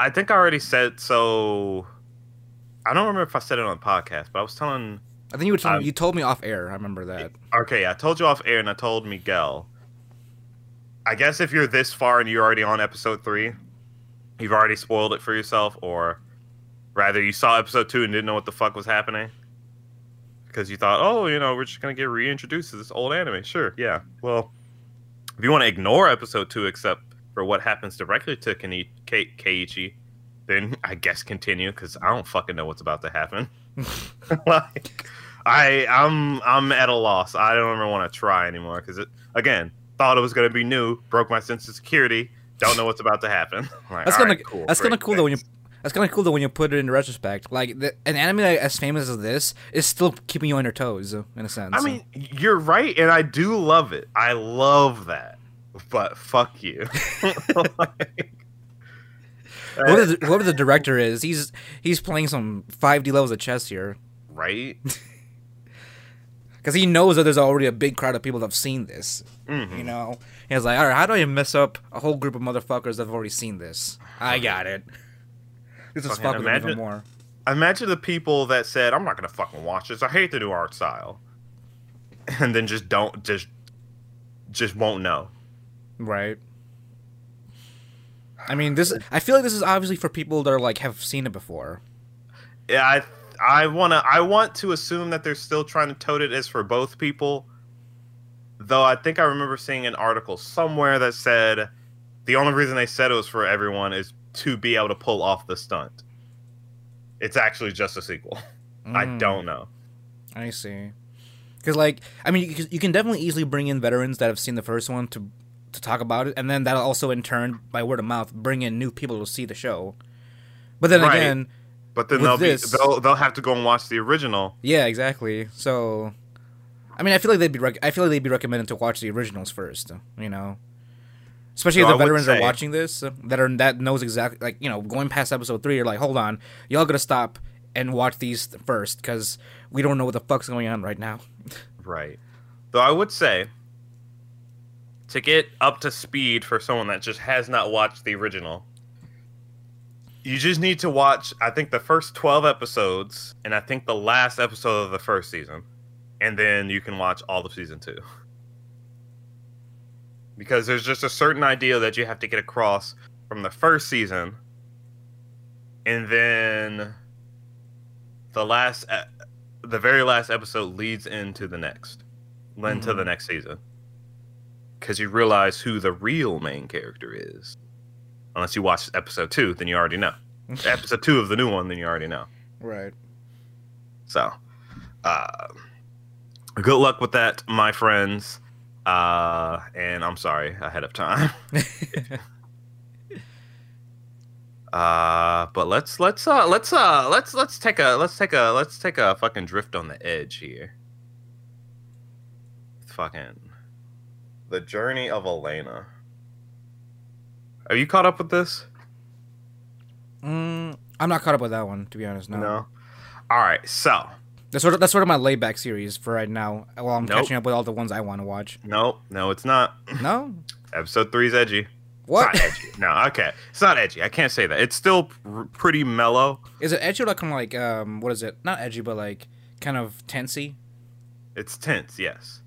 I think I already said so. I don't remember if I said it on the podcast, but I was telling. I think you were telling, Um, you told me off air. I remember that. Okay, yeah, I told you off air, and I told Miguel. I guess if you're this far and you're already on episode three, you've already spoiled it for yourself, or rather, you saw episode two and didn't know what the fuck was happening because you thought, oh, you know, we're just gonna get reintroduced to this old anime. Sure, yeah. Well, if you want to ignore episode two, except for what happens directly to Kani- Ke- Keiichi, then I guess continue because I don't fucking know what's about to happen. like, I I'm I'm at a loss. I don't even want to try anymore because it again thought it was gonna be new, broke my sense of security. Don't know what's about to happen. Like, That's kind of right, cool, that's kind of cool though when you that's kind of cool though when you put it in retrospect. Like the, an anime as famous as this is still keeping you on your toes in a sense. I mean, you're right, and I do love it. I love that, but fuck you. Like, whoever eh. the, whoever the director is, he's he's playing some 5D levels of chess here right? because he knows that there's already a big crowd of people that have seen this. Mhm. You know, he's like, all right, how do I mess up a whole group of motherfuckers that have already seen this? I got it. This is Fucking fucking with even imagine- more. Imagine the people that said, "I'm not gonna fucking watch this. I hate the new art style," and then just don't just just won't know. Right. I mean, this. I feel like this is obviously for people that are like have seen it before. Yeah, I I wanna I want to assume that they're still trying to tote it as for both people. Though I think I remember seeing an article somewhere that said the only reason they said it was for everyone is to be able to pull off the stunt. It's actually just a sequel. I Mm, don't know. I see. Because like, I mean, you, you can definitely easily bring in veterans that have seen the first one to to talk about it, and then that'll also in turn, by word of mouth, bring in new people to see the show. But then Right. again, But then they'll this- be they'll they'll have to go and watch the original. yeah, exactly. So, I mean, I feel like they'd be rec- I feel like they'd be recommended to watch the originals first. You know, especially So if the would veterans are watching this that are that knows exactly like you know going past episode three. You're like, hold on, y'all gotta stop and watch these first because we don't know what the fuck's going on right now. Right. Though I would say to get up to speed for someone that just has not watched the original, you just need to watch I think the first 12 episodes and I think the last episode of the first season and then you can watch all of season 2. Because there's just a certain idea that you have to get across from the first season and then the last the very last episode leads into the next, into the Mhm. next season, because you realize who the real main character is. Unless you watch episode two, then you already know. episode two of the new one, then you already know. Right. So, uh, good luck with that, my friends. Uh, and I'm sorry ahead of time. Uh, but let's let's uh let's uh let's let's take a let's take a let's take a fucking drift on the edge here. Fucking the journey of Elaina. Are you caught up with this? mm, I'm not caught up with that one to be honest. No. All right. So That's sort of that's sort of my layback series for right now. While I'm Nope. catching up with all the ones I want to watch. no, no, it's not. No. Episode three's edgy. What It's not edgy. No, okay. It's not edgy. I can't say that. It's still pr- pretty mellow. is it? Edgy or like kind of like um what is it? Not edgy, but like kind of tensy. It's tense, yes.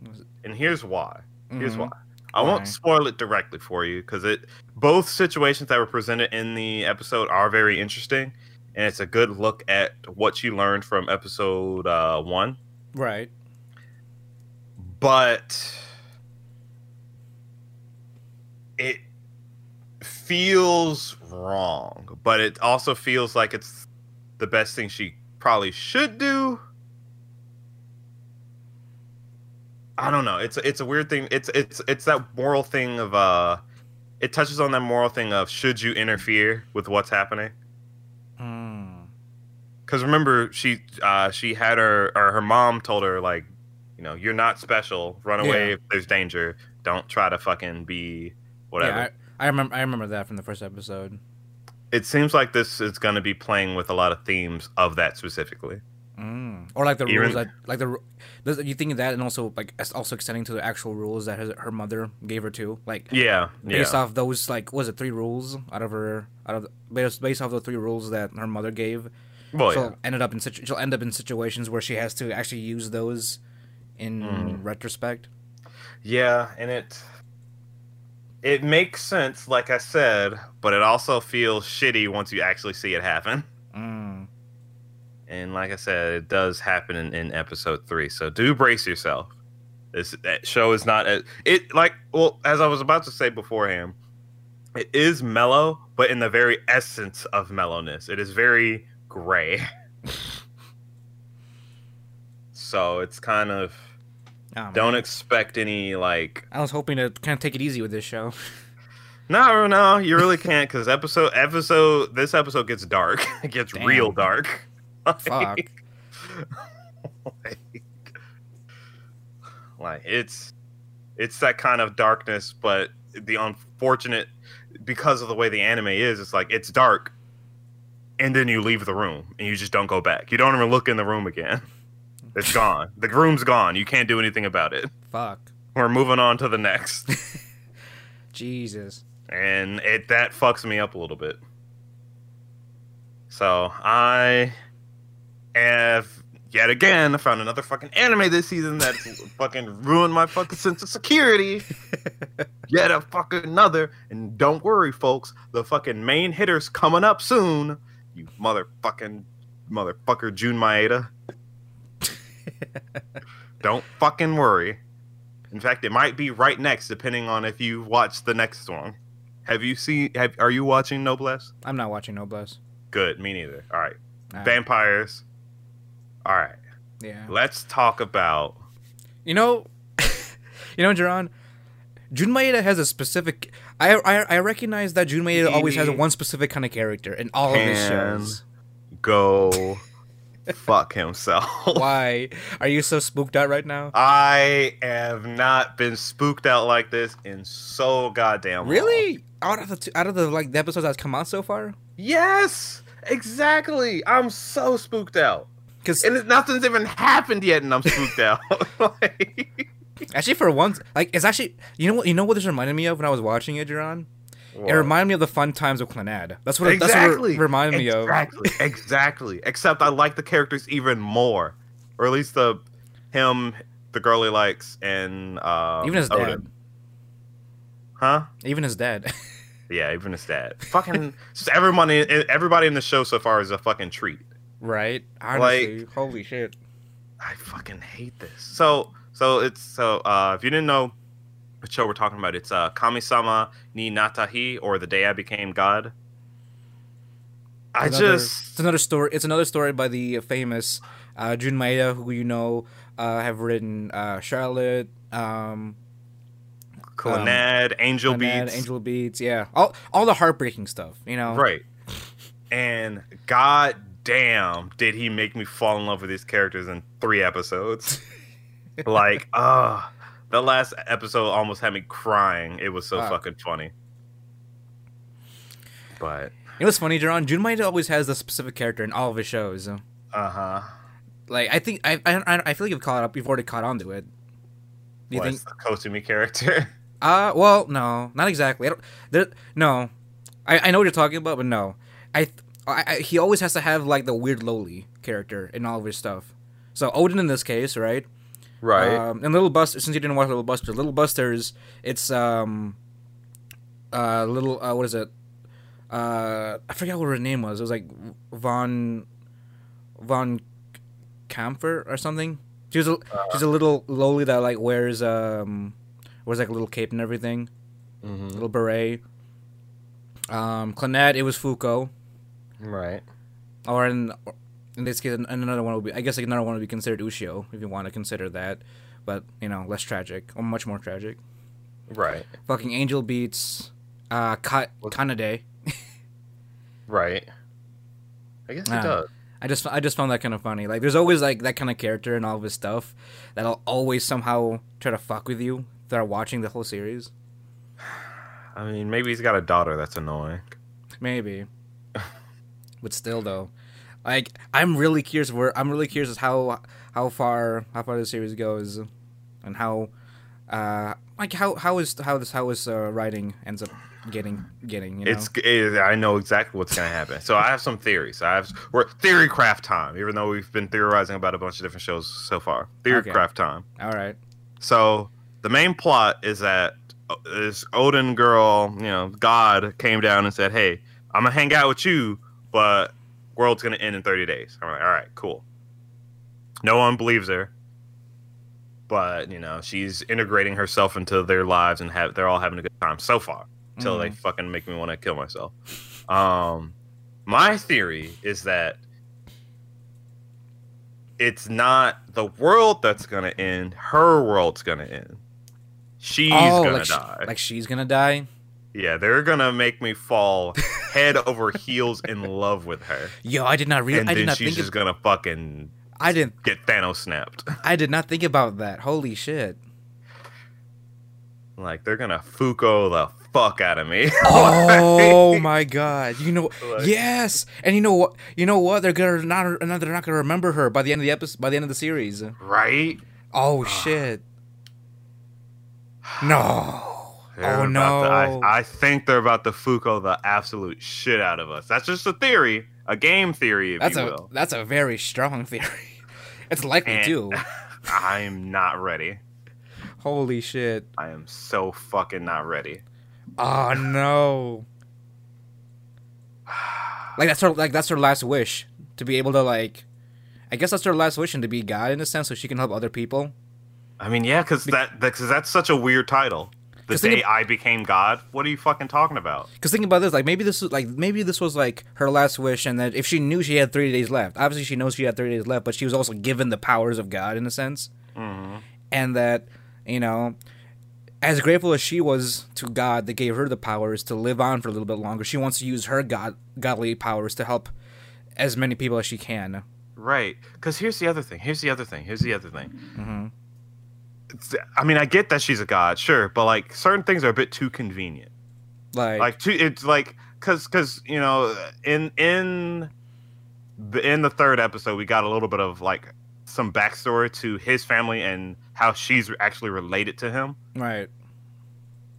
And here's why. Here's Mhm. why. I won't spoil it directly for you because it both situations that were presented in the episode are very interesting, and it's a good look at what you learned from episode uh, one. Right. But it feels wrong, but it also feels like it's the best thing she probably should do. I don't know. It's it's a weird thing. It's it's it's that moral thing of uh it touches on that moral thing of should you interfere with what's happening? Mm. Because remember, she uh, she had her or her mom told her like, you know, you're not special. Run away Yeah. if there's danger. Don't try to fucking be whatever. Yeah, I, I remember. I remember that from the first episode. it seems like this is going to be playing with a lot of themes of that specifically. Mm. Or like the Even- rules that, like the, you think of that, and also like also extending to the actual rules that his, her mother gave her too, like Yeah, yeah, based off those like was it three rules out of her out of based based off the three rules that her mother gave. well, she'll yeah. ended up in situ- she'll end up in situations where she has to actually use those in Mm. retrospect. Yeah, and it it makes sense, like I said, but it also feels shitty once you actually see it happen. Mm. And like I said, it does happen in, in episode three. So do brace yourself. This that show is not a, it like well as I was about to say beforehand, it is mellow, but in the very essence of mellowness, it is very gray. so it's kind of Oh, don't expect any like I was hoping to kind of take it easy with this show. no no you really can't because episode episode this episode gets dark it gets Damn. real dark Fuck. like, like it's it's that kind of darkness but the unfortunate because of the way the anime is it's like it's dark and then you leave the room and you just don't go back. You don't even look in the room again. It's gone. The room's gone. You can't do anything about it. Fuck. we're moving on to the next. Jesus. and it that fucks me up a little bit. So i have yet again I found another fucking anime this season that fucking ruined my fucking sense of security yet a fucking another. And don't worry, folks, the fucking main hitter's coming up soon. You motherfucking motherfucker, Jun Maeda. don't fucking worry. In fact, it might be right next, depending on if you watch the next one. Have you seen? Have, are you watching Noblesse? I'm not watching Noblesse. Good, me neither. All right, Nah. vampires. All right, Yeah. let's talk about. You know, you know, Jerron. Jun Maeda has a specific. I I, I recognize that Jun Maeda always has one specific kind of character in all of his shows. Go fuck himself. Why are you so spooked out right now? I have not been spooked out like this in so goddamn long. Really? Out of the two, out of the like the episodes that's come out so far? Yes, exactly. I'm so spooked out, Because and nothing's even happened yet, and I'm spooked out. Like- actually, for once, like it's actually you know what you know what this reminded me of when I was watching it, Jerron. It reminded me of the fun times of Clannad. That's what exactly it reminded me of. Exactly, exactly. Except I like the characters even more, or at least the him, the girl he likes, and uh, Even his dad. Odin. Huh? Even his dad. Yeah, even his dad. Fucking just everybody, everybody in the show so far is a fucking treat. Right? Honestly, holy shit. I fucking hate this. So, so it's so uh, if you didn't know what show we're talking about, it's uh, Kamisama ni Natta Hi or the day I became God. I Another- just it's another story. It's another story by the famous uh, Jun Maeda, who you know uh, have written uh, Charlotte, um, Clannad, Angel Clannad, Beats, Angel Beats, yeah, all all the heartbreaking stuff. You know, right? And god damn, did he make me fall in love with these characters in three episodes? like, uh the last episode almost had me crying. It was so Wow. fucking funny. But know what's funny, Jerron? Jun Maeda always has a specific character in all of his shows. uh huh. Like I think I I, I feel like you've caught up. You've already caught on to it. Do you What's think? the Kosumi character? Uh, well, no, not exactly. I don't. There, no, I, I know what you're talking about, but no, I, I, I he always has to have like the weird lowly character in all of his stuff. So Odin in this case, right? Right. Um, and Little Buster, since you didn't watch Little Buster, Little Buster's, it's um, uh, little uh, what is it? Uh, I forgot what her name was. It was like Von, Von Camfer or something. She was a, she's a little lowly that like wears um, wears like a little cape and everything, Mhm. little beret. Um, Clannad, it was Fuko, Right. or in in this case, another one would be. I guess another one would be considered Ushio if you want to consider that, but you know, less tragic or much more tragic. Right. Fucking Angel beats uh Ka- Kanade. Right. I guess it Ah. does. I just I just found that kind of funny. Like there's always like that kind of character in all of his stuff that'll always somehow try to fuck with you that are watching the whole series. I mean, maybe he's got a daughter that's annoying. Maybe. but still though. Like I'm really curious where I'm really curious as how how far how far the series goes and how uh like how how is how this how his uh, writing ends up getting getting, you know. It's it, I know exactly what's gonna happen. So I have some theories. I have we're theory craft time. Even though we've been theorizing about a bunch of different shows so far, theory Okay. craft time. all right. So the main plot is that uh, this Odin girl, you know, God came down and said, "Hey, I'm gonna hang out with you, but world's gonna end in 30 days." I'm like, "All right, cool." No one believes her, but you know, she's integrating herself into their lives and have they're all having a good time so far until they fucking make me want to kill myself. Um, my theory is that it's not the world that's gonna end; her world's gonna end. She's oh, gonna like, die. like she's gonna die. Yeah, they're gonna make me fall head over heels in love with her, Yo, I did not read. and I did then not she's think. just gonna fucking I didn't. get Thanos snapped. I did not think about that. Holy shit. like they're gonna Fuko the fuck out of me. Oh my god! You know, Like- yes, and you know what? You know what? They're gonna not. They're not gonna remember her by the end of the episode. By the end of the series. right? Oh shit! No. They're Oh, no. to- I, I think they're about to Fuko the absolute shit out of us. That's just a theory, a game theory, if That's you a will. that's a very strong theory. It's likely And- too. I'm not ready. Holy shit. I am so fucking not ready. Oh no. Like that's her like that's her last wish to be able to like I guess that's her last wish and to be God in a sense so she can help other people. I mean, yeah, because that because that's such a weird title. The day I became God. What are you fucking talking about? Cuz think about this like maybe this was like maybe this was like her last wish and that if she knew she had 30 days left. Obviously she knows she had 30 days left, but she was also given the powers of God in a sense. hmm and that you know as grateful as she was to god that gave her the powers to live on for a little bit longer she wants to use her god godly powers to help as many people as she can Right. Because here's the other thing. Here's the other thing. Here's the other thing. hmm It's- I mean, I get that she's a god, sure, but like certain things are a bit too convenient. like, Like, too, it's like because because you know in in the in the third episode we got a little bit of like some backstory to his family and how she's actually related to him. right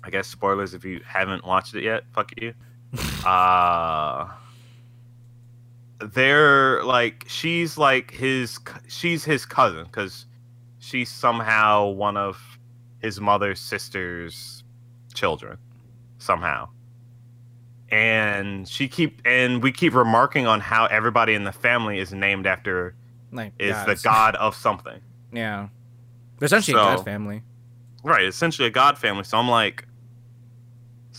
I guess spoilers if you haven't watched it yet. Fuck you. uh they're like she's like his she's his cousin because she's somehow one of his mother's sister's children somehow and she keep and we keep remarking on how everybody in the family is named after like is gods. the god of something yeah essentially a god family Right, essentially a god family. So I'm like,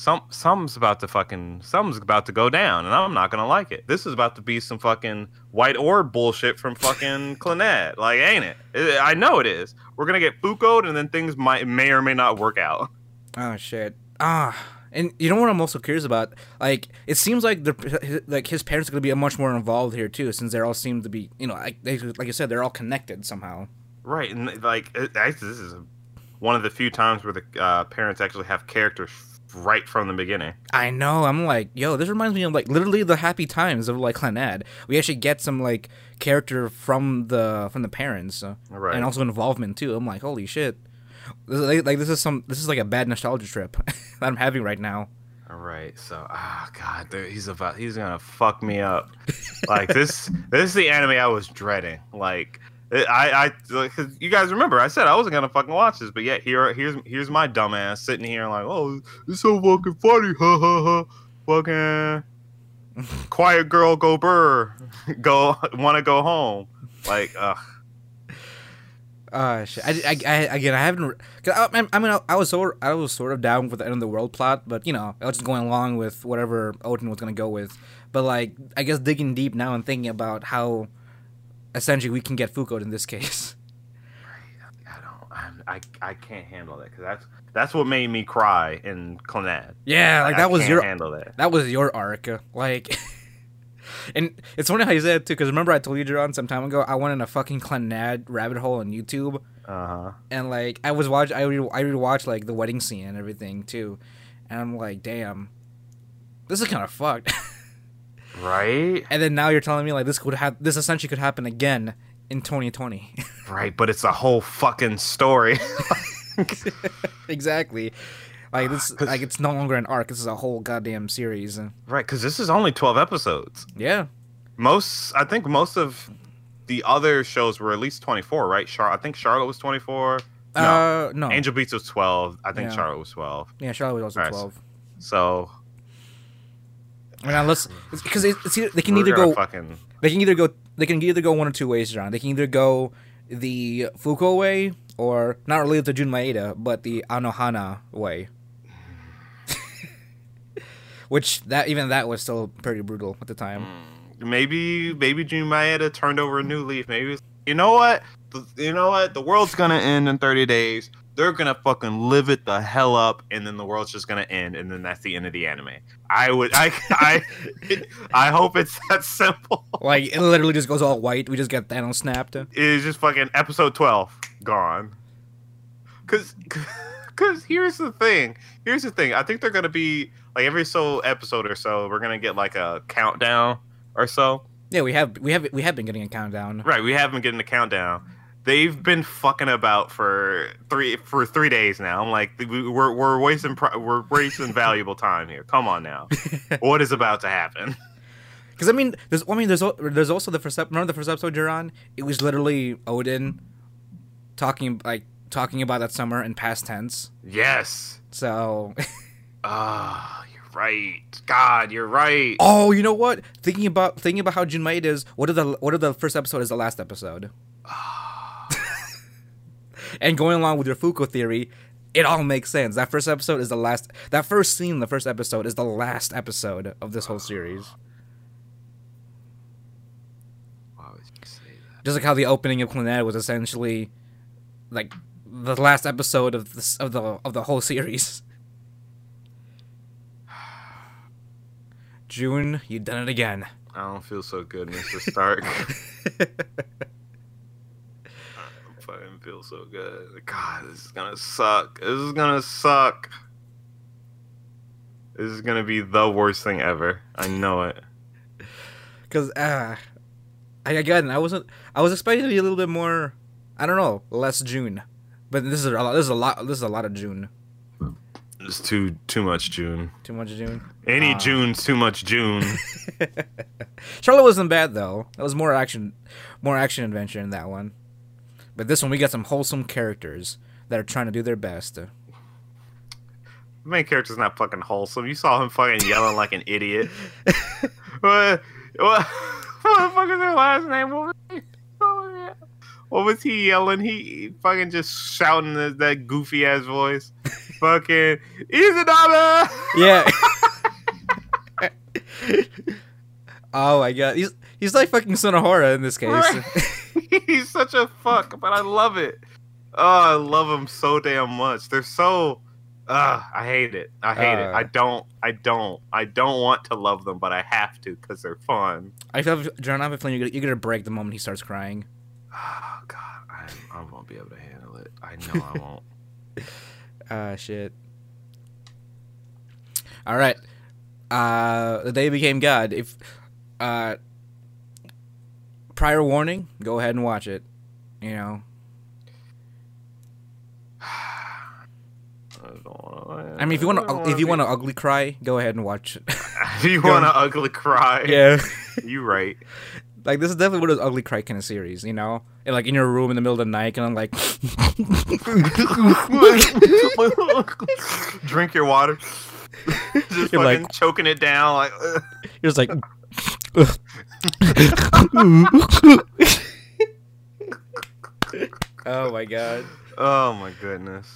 some something's about to fucking something's about to go down, and I'm not gonna like it. This is about to be some fucking white orb bullshit from fucking Clannad. Like, ain't it? It- I know it is. We're gonna get Fukoed, and then things might may or may not work out. oh shit ah and you know what i'm also curious about like it seems like the like his parents are to be much more involved here too since they all seem to be you know like they, like you said they're all connected somehow Right, and like this is one of the few times where the uh, parents actually have characters right from the beginning. I know. I'm like, yo, this reminds me of like literally the happy times of like Clannad. We actually get some like character from the from the parents, uh, Right. and also involvement too. I'm like, holy shit, this is like, like this is some this is like a bad nostalgia trip that I'm having right now. All right, so ah god, dude, he's about he's gonna fuck me up. like this, this is the anime I was dreading. Like I, I, like, 'cause you guys remember I said I wasn't gonna fucking watch this, but yet here, here's here's my dumbass sitting here like, oh, it's so fucking funny, ha ha ha, fucking quiet girl, go burr, go want to go home. Like, ugh. Uh, shit. I, I, I again, I haven't. Cause I, I mean, I, I was sort, I was sort of down with the end of the world plot, but you know, I was just going along with whatever Odin was gonna go with. But like, I guess digging deep now and thinking about how essentially we can get Fuko in this case. I don't, I'm, I, I can't handle that because that's that's what made me cry in Clannad. Yeah, like I that was can't your handle that. that was your arc. Like, and it's funny how you said it too, because remember I told you, John, some time ago, I went in a fucking Clannad rabbit hole on YouTube, Uh huh. and like I was watch, I re- I rewatched like the wedding scene and everything too, and I'm like, damn, this is kind of fucked. Right. and then now you're telling me like this could have this essentially could happen again in 2020. Right, but it's a whole fucking story. exactly. Like this, like it's no longer an arc. This is a whole goddamn series. right, because this is only 12 episodes. Yeah, Most, I think most of the other shows were at least 24, right? Char- I think Charlotte was 24. No, Uh, no. Angel Beats was 12. I think Yeah. Charlotte was 12. Yeah, Charlotte was also Alright, twelve. So Mean, unless because it's, they can we're either go fucking they can either go they can either go one or two ways, John. They can either go the Fuko way or not related to Jun Maeda, but the Anohana way. Which that even that was still pretty brutal at the time. Mm, maybe maybe Jun Maeda turned over a new leaf. Maybe you know what? You know what? The world's gonna end in 30 days. They're gonna fucking live it the hell up, and then the world's just gonna end, and then that's the end of the anime. I would, I, I, I hope it's that simple. Like it literally just goes all white. We just get Thanos snapped. It's just fucking episode 12 gone. Cause, cause here's the thing. Here's the thing. I think they're gonna be like every so episode or so, we're gonna get like a countdown or so. Yeah, we have we have we have been getting a countdown. Right, we have been getting a countdown. They've been fucking about for three for three days now. I'm like, we- we're we're wasting we're wasting valuable time here. Come on now, what is about to happen? Because I mean, there's I mean, there's there's also the first ep- remember the first episode you're on. It was literally Odin talking like talking about that summer in past tense. Yes. So, Ah, you're right. God, you're right. oh, you know what? Thinking about thinking about how Junmai is. What are the what if the first episode is the last episode? And going along with your Fuko theory, it all makes sense. That first episode is the last. That first scene, in the first episode, is the last episode of this whole series. Why would you say that? Just like how the opening of Clannad was essentially like the last episode of this of the of the whole series. June, you done it again. I don't feel so good, Mr. Stark. Feel so good. God, this is gonna suck. This is gonna suck. This is gonna be the worst thing ever. I know it. Cause uh, I again I wasn't I was expecting to be a little bit more I don't know less June, but this is a lot. This is a lot. This is a lot of June. It's too too much June. Too much June. Any Ah. June's too much June. Charlotte wasn't bad though. That was more action, more action adventure in that one. But this one we got some wholesome characters that are trying to do their best. The main character's not fucking wholesome. You saw him fucking yelling like an idiot. what, what, what the fuck is their last name? What was he, what was he- what was he yelling? He fucking just shouting that, that goofy ass voice. fucking Izadama! Yeah. oh my god, he's he's like fucking Sunohara in this case. Right. He's such a fuck, but I love it. Oh, I love them so damn much. They're so. Uh, I hate it. I hate it. Uh. I don't. I don't. I don't want to love them, but I have to because they're fun. I feel John, I have a feeling you're gonna, you're gonna break the moment he starts crying. Oh God, I, I won't be able to handle it. I know I won't. Ah, shit. All right. Uh, the day became God. If, uh, prior warning, go ahead and watch it. You know, I, don't wanna, I mean, if you want to, if you want to ugly cry, go ahead and watch it. if you want to ugly cry, yeah. you right. Like this is definitely one of those ugly cry kind of series, you know, and, like in your room in the middle of the night, and I'm like, Drink your water. Just You're fucking like- choking it down, like. you're just like, oh my god, Oh my goodness.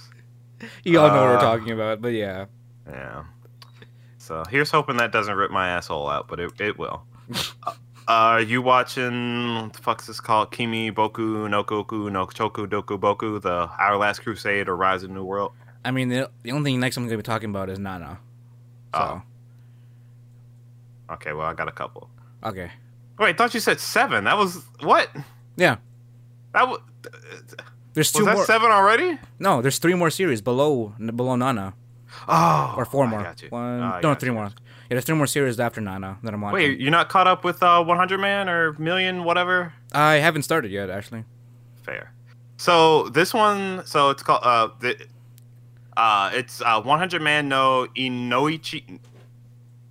you all know what we're Uh, talking about, but yeah, Yeah. So here's hoping that doesn't rip my asshole out, but it, it will. uh, are you watching what the fuck's this called? Kimi Boku no Koku no Choku Doku Boku, the Our Last Crusade or Rise of New World? I mean, the, the only thing next I'm gonna be talking about is Nana. So, Oh. Okay, well I got a couple. okay, Wait, I thought you said seven. That was what? yeah, That was there's two was that more. seven already? No, there's three more series below below Nana, Oh, or four I more. got you. One, Oh, no, three you. more. Yeah, there's three more series after Nana that I'm watching. Wait, you're not caught up with uh, 100 Man or Million, whatever? I haven't started yet, actually. Fair. So this one, so it's called uh the uh it's uh 100 man no inoichi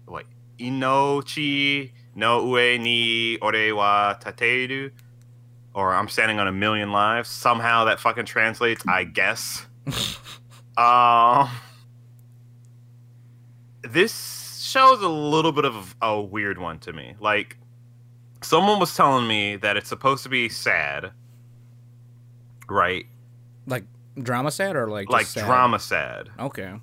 wait inochi no ue ni ore wa tateru or I'm standing on a million lives. Somehow that fucking translates, I guess. Um this show's a little bit of a weird one to me. Like someone was telling me that it's supposed to be sad right? Like drama sad or like like sad? drama sad. Okay.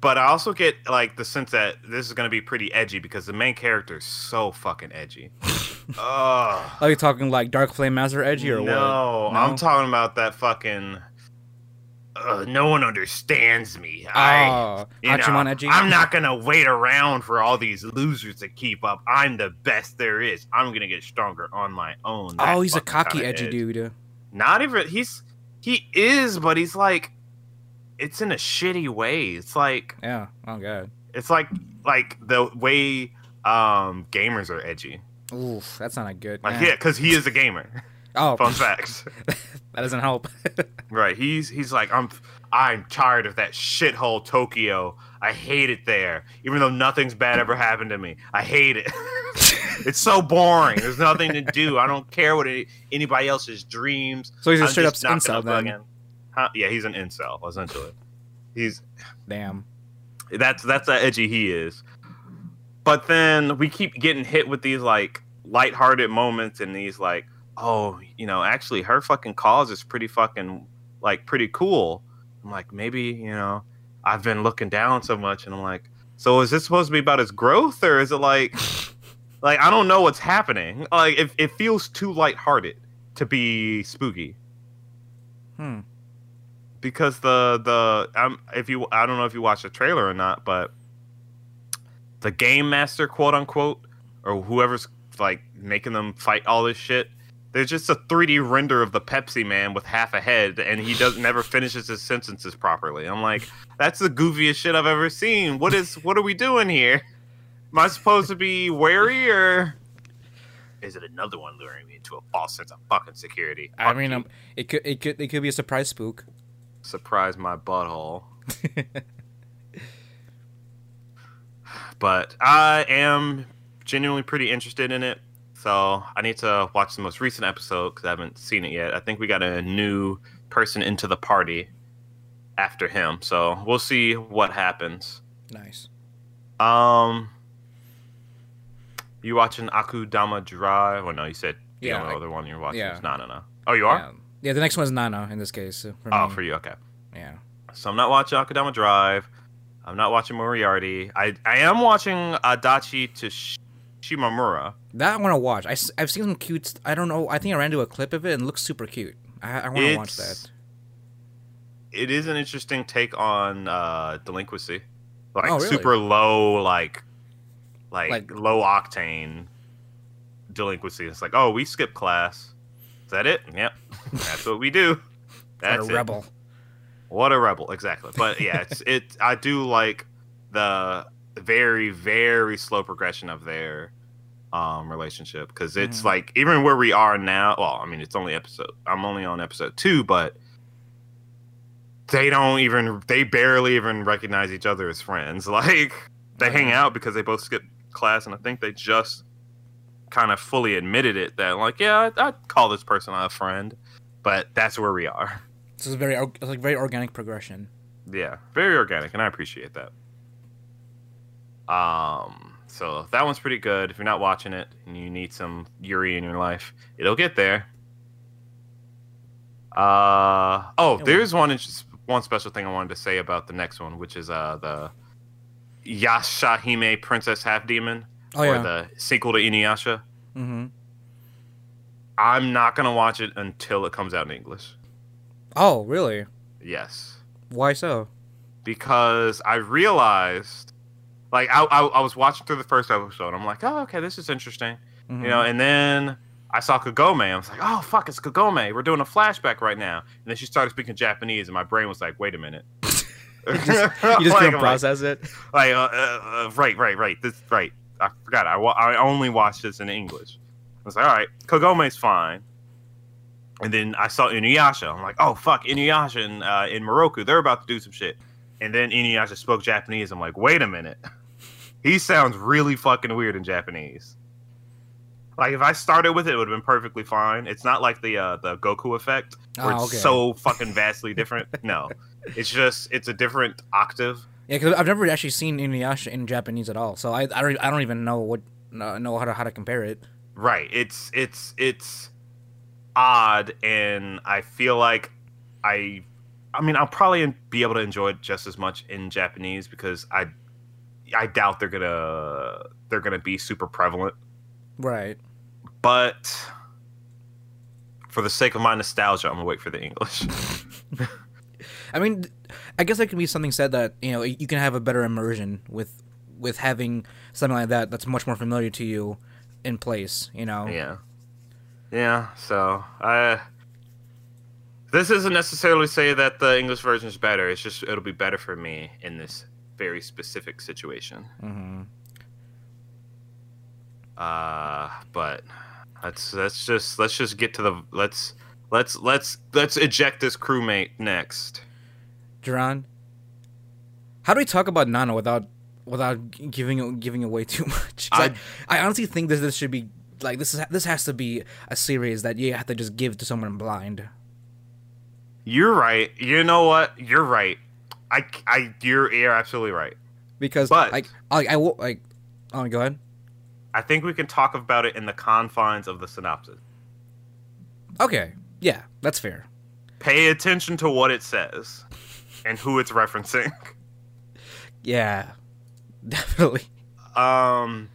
But I also get like the sense that this is gonna be pretty edgy because the main character is so fucking edgy. Ugh. Are you talking like Dark Flame Master Edgy or no, what? No, I'm talking about that fucking. Uh, no one understands me. I, oh, you know, edgy? I'm not gonna wait around for all these losers to keep up. I'm the best there is. I'm gonna get stronger on my own. That Oh, he's a cocky, edgy edge. dude. Not even he's he is, but he's like, it's in a shitty way. It's like Yeah. Oh god. it's like like the way um gamers are edgy. Oof, that's not a good. Like yeah. yeah, because he is a gamer. Oh, Fun facts. that doesn't help. Right. He's he's like I'm I'm tired of that shithole Tokyo. I hate it there. Even though nothing's bad ever happened to me. I hate it. It's so boring. There's nothing to do. I don't care what any, anybody else's dreams. So he's a straight up incel then. Huh? Yeah, he's an incel essentially. He's Damn. that's that's how edgy he is. But then we keep getting hit with these like lighthearted moments and these like, oh, you know, actually her fucking cause is pretty fucking like pretty cool. I'm like, maybe, you know, I've been looking down so much and I'm like, so is this supposed to be about his growth or is it like like I don't know what's happening. Like it, it feels too lighthearted to be spooky Hmm. Because the the um, if you I don't know if you watched the trailer or not, but the game master, quote unquote, or whoever's like making them fight all this shit, there's just a 3D render of the Pepsi Man with half a head, and he does never finishes his sentences properly. I'm like, that's the goofiest shit I've ever seen. What is what are we doing here? Am I supposed to be wary or? Is it another one luring me into a false sense of fucking security? I mean, um, it could it could it could be a surprise spook. Surprise my butthole. but I am genuinely pretty interested in it. So I need to watch the most recent episode because I haven't seen it yet. I think we got a new person into the party after him, so we'll see what happens. nice. Um, you watching Akudama Drive? Well, no, you said the Yeah, only I- other one you're watching yeah. is Nana. No. Oh, you are? Yeah. Yeah, the next one's Nana in this case. uh, For Oh, me. for you, okay. yeah. So I'm not watching Akudama Drive. I'm not watching Moriarty. I I am watching Adachi to Sh- Shimamura. That I want to watch. I, I've seen some cute. I don't know. I think I ran into a clip of it and it looks super cute. I, I want to watch that. It is an interesting take on uh, delinquency, like Oh, really? super low, like, like Like- low octane delinquency. It's like, oh, we skip class. Is that it? Yep, that's what we do. What That's a it. rebel. What a rebel, exactly. But yeah, it's it. I do like the very very slow progression of their um relationship because it's Mhm. like even where we are now. Well, I mean, it's only episode. I'm only on episode two, but they don't even. They barely even recognize each other as friends. Like they hang out because they both skip class, and I think they just kind of fully admitted it that like, yeah, I, I'd call this person a friend, but that's where we are. This is very it's like very organic progression. Yeah, very organic, and I appreciate that. Um, so that one's pretty good. If you're not watching it and you need some Yuri in your life, it'll get there. Uh oh, there's one one special thing I wanted to say about the next one, which is uh the Yashahime Princess Half Demon, Oh or yeah. the sequel to Inuyasha. mm-hmm. I'm not gonna watch it until it comes out in English. Oh really? Yes. Why so? because I realized, like, I, I, I was watching through the first episode. I'm like, oh, okay, this is interesting, Mhm. you know. And then I saw Kagome. I was like, oh, fuck, it's Kagome. We're doing a flashback right now. And then she started speaking Japanese, and my brain was like, wait a minute. you just, you just Like, couldn't I'm like- process it. like, uh, uh, uh, right, right, right. This, right. I forgot. I, I only watched this in English. I was like, all right, Kagome's fine. And then I saw Inuyasha. I'm like, oh fuck, Inuyasha in, uh, in Miroku, they're about to do some shit. And then Inuyasha spoke Japanese. I'm like, wait a minute, he sounds really fucking weird in Japanese. Like if I started with it, it would have been perfectly fine. It's not like the uh, the Goku effect where Oh, it's so fucking vastly different. no, it's just it's a different octave. Yeah, because I've never actually seen Inuyasha in Japanese at all, so I, I don't I don't even know what know how to how to compare it. Right. It's it's it's odd and I feel like I I mean I'll probably be able to enjoy it just as much in Japanese because I I doubt they're going to they're to be super prevalent. Right. But for the sake of my nostalgia, I'm going to wait for the English. I mean, I guess there can be something said that you know you can have a better immersion with with having something like that that's much more familiar to you in place. You know. yeah. Yeah, so I this isn't necessarily say that the English version is better. It's just it'll be better for me in this very specific situation. hmm Uh, but let's let's just let's just get to the let's let's let's let's eject this crewmate next. Duran, how do we talk about Nana without without giving giving away too much. I, I honestly think that this should be like this is this has to be a series that you have to just give to someone blind. You're right. You know what? You're right. I, I, you're, you're absolutely right. Because But- like I will like oh go ahead. I think we can talk about it in the confines of the synopsis. Okay. Yeah, that's fair. Pay attention to what it says and who it's referencing. Yeah. Definitely. Um,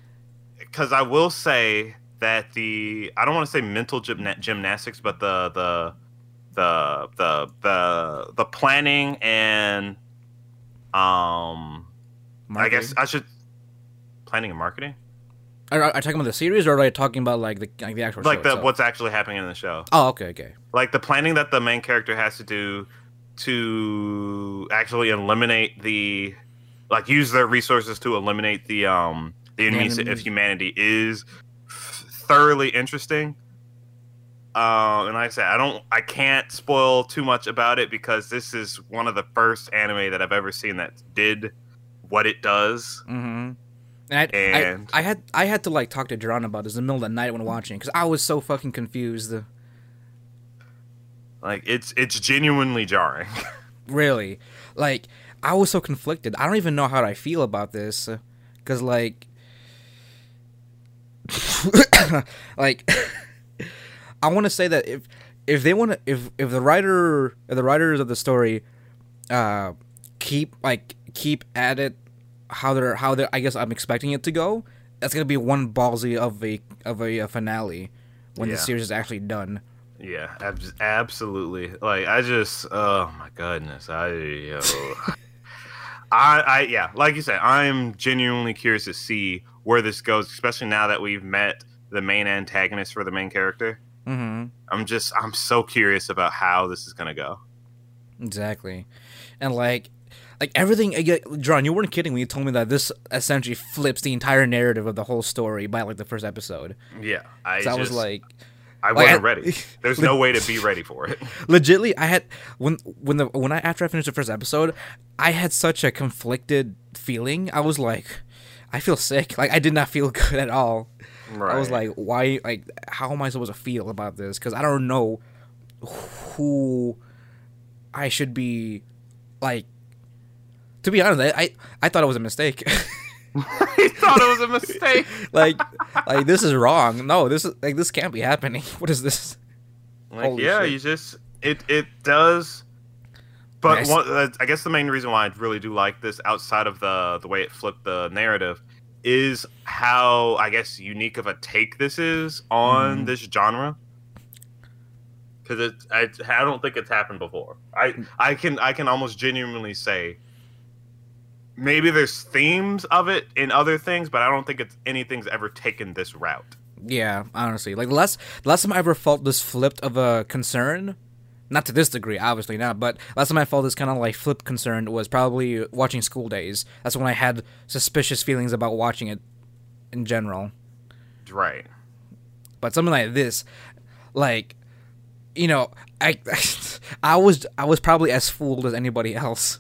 because I will say that the I don't want to say mental gymna- gymnastics, but the the the the the the planning and um, I guess I should planning and marketing, Are, are, talking about the series or are you talking about like the like the actual like show the what's actually happening in the show, Oh, okay, okay. like the planning that the main character has to do to actually eliminate the like use their resources to eliminate the um the enemies enemies. of humanity is thoroughly interesting. Uh, and like I said, I don't, I can't spoil too much about it because this is one of the first anime that I've ever seen that did what it does. Mm-hmm. And, I, And- I, I had I had to like talk to Jerron about this in the middle of the night when watching because I was so fucking confused. Like it's it's genuinely jarring. Really, like I was so conflicted. I don't even know how I feel about this because like like I want to say that if if they want to if if the writer if the writers of the story uh keep like keep at it how they're how they're I guess I'm expecting it to go that's gonna be one ballsy of a of a, uh finale when the series is actually done. Yeah, abs- absolutely. Like I just, oh my goodness, I. I, I, yeah, like you said, I'm genuinely curious to see where this goes, especially now that we've met the main antagonist for the main character. Mm-hmm. I'm just, I'm so curious about how this is gonna go. Exactly, and like, like everything. again, John, you weren't kidding when you told me that this essentially flips the entire narrative of the whole story by like the first episode. Yeah, I, So I just, was like, I like, wasn't ready. There's no way to be ready for it. legitly, I had when when the when I after I finished the first episode, I had such a conflicted feeling. I was like, I feel sick. Like I did not feel good at all. I was like, why? Like, how am I supposed to feel about this? Because I don't know who I should be. Like, to be honest, I I, I thought it was a mistake. he thought it was a mistake. like, like this is wrong. No, this is like this can't be happening. What is this? Like, Holy yeah, shit. you just it it does. But Nice. one, uh, I guess the main reason why I really do like this, outside of the the way it flipped the narrative, is how I guess unique of a take this is on Mhm. this genre. Because it, I, I don't think it's happened before. I, I can, I can almost genuinely say, maybe there's themes of it in other things, but I don't think it's anything's ever taken this route. Yeah, honestly, like the last last time I ever felt this flipped of a concern, not to this degree, obviously not, but last time I felt this kind of like flipped concern was probably watching School Days. That's when I had suspicious feelings about watching it in general. Right. But something like this, like, you know, I I was I was probably as fooled as anybody else.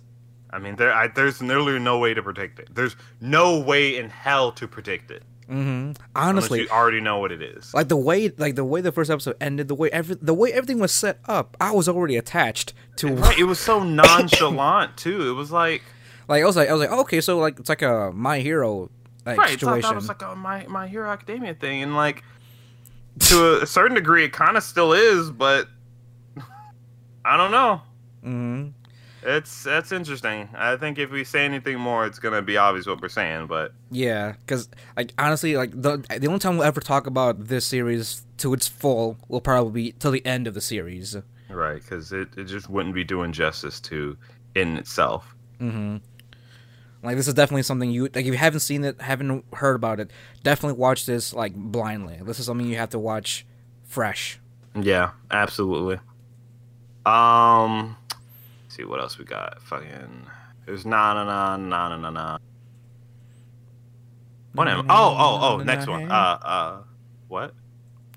I mean, there, I, there's literally no way to predict it. There's no way in hell to predict it. hmm Unless Honestly, you already know what it is. like the way like the way the first episode ended, the way every the way everything was set up, I was already attached to Right, it was so nonchalant too. It was like, Like I was like I was like okay, so like it's like a my hero like right, it's like, situation. that was like a my my Hero Academia thing, and like to a certain degree, it kind of still is, but I don't know. hmm It's that's interesting. I think if we say anything more, it's gonna be obvious what we're saying. But Yeah, because like honestly, like the the only time we'll ever talk about this series to its full will probably be till the end of the series. right, because it, it just wouldn't be doing justice to in itself. hmm Like this is definitely something you like. If you haven't seen it, haven't heard about it, definitely watch this like blindly. This is something you have to watch fresh. Yeah, absolutely. Um, see what else we got. Fucking, there's na na na na na na na. What am? Oh oh oh, next one. Uh uh, what?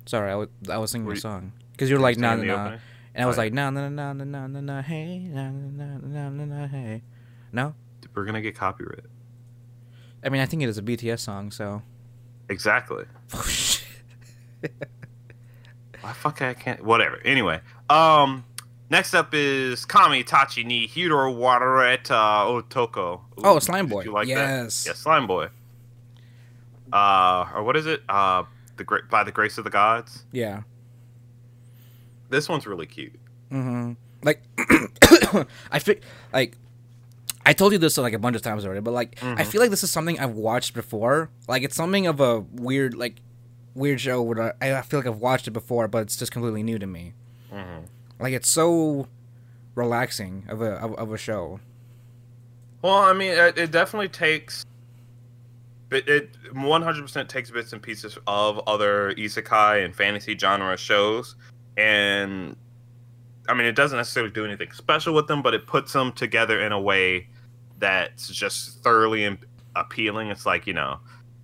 Sorry, I was I was singing Were a song because you're like na na na, and I was Oh, like na na na na na na na hey na na na na na na hey. No, We're gonna get copyright. I mean, I think it is a BTS song, so. Exactly. Why fuck I can't whatever. Anyway. Um next up is Kami Tachi ni Hiro Wareta Otoko. Ooh, Oh, Slime Boy. You like Yes. that? Yeah, Slime Boy. Uh or what is it? Uh the great by the grace of the gods. yeah. This one's really cute. Mm-hmm. Like, I feel like I told you this like a bunch of times already, but like I feel like this is something I've watched before. Like it's something of a weird like weird show where I, I feel like I've watched it before, but it's just completely new to me. Mhm. Like it's so relaxing of a of, of a show. Well, I mean, it, it definitely takes. It, it 100% takes bits and pieces of other isekai and fantasy genre shows, and I mean, it doesn't necessarily do anything special with them, but it puts them together in a way that's just thoroughly appealing. It's like you know,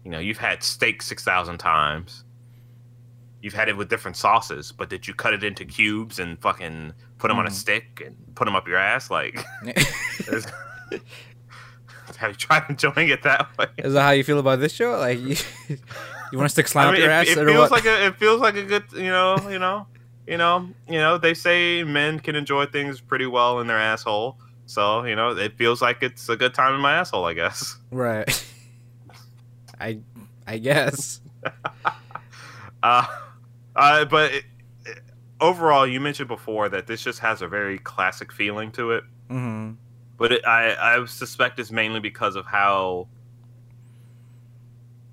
you know, you've had steak six thousand times. You've had it with different sauces, but did you cut it into cubes and fucking put them on a Mhm. stick and put them up your ass? Like, have you tried enjoying it that way? Is that how you feel about this show? Like you, you want to stick slime I mean, up your it, ass it or feels what? like a it feels like a good you know you know you know you know they say men can enjoy things pretty well in their asshole, so you know it feels like it's a good time in my asshole, I guess. right. I I guess. Uh, uh but it, it- overall, you mentioned before that this just has a very classic feeling to it. hmm but it, I I suspect it's mainly because of how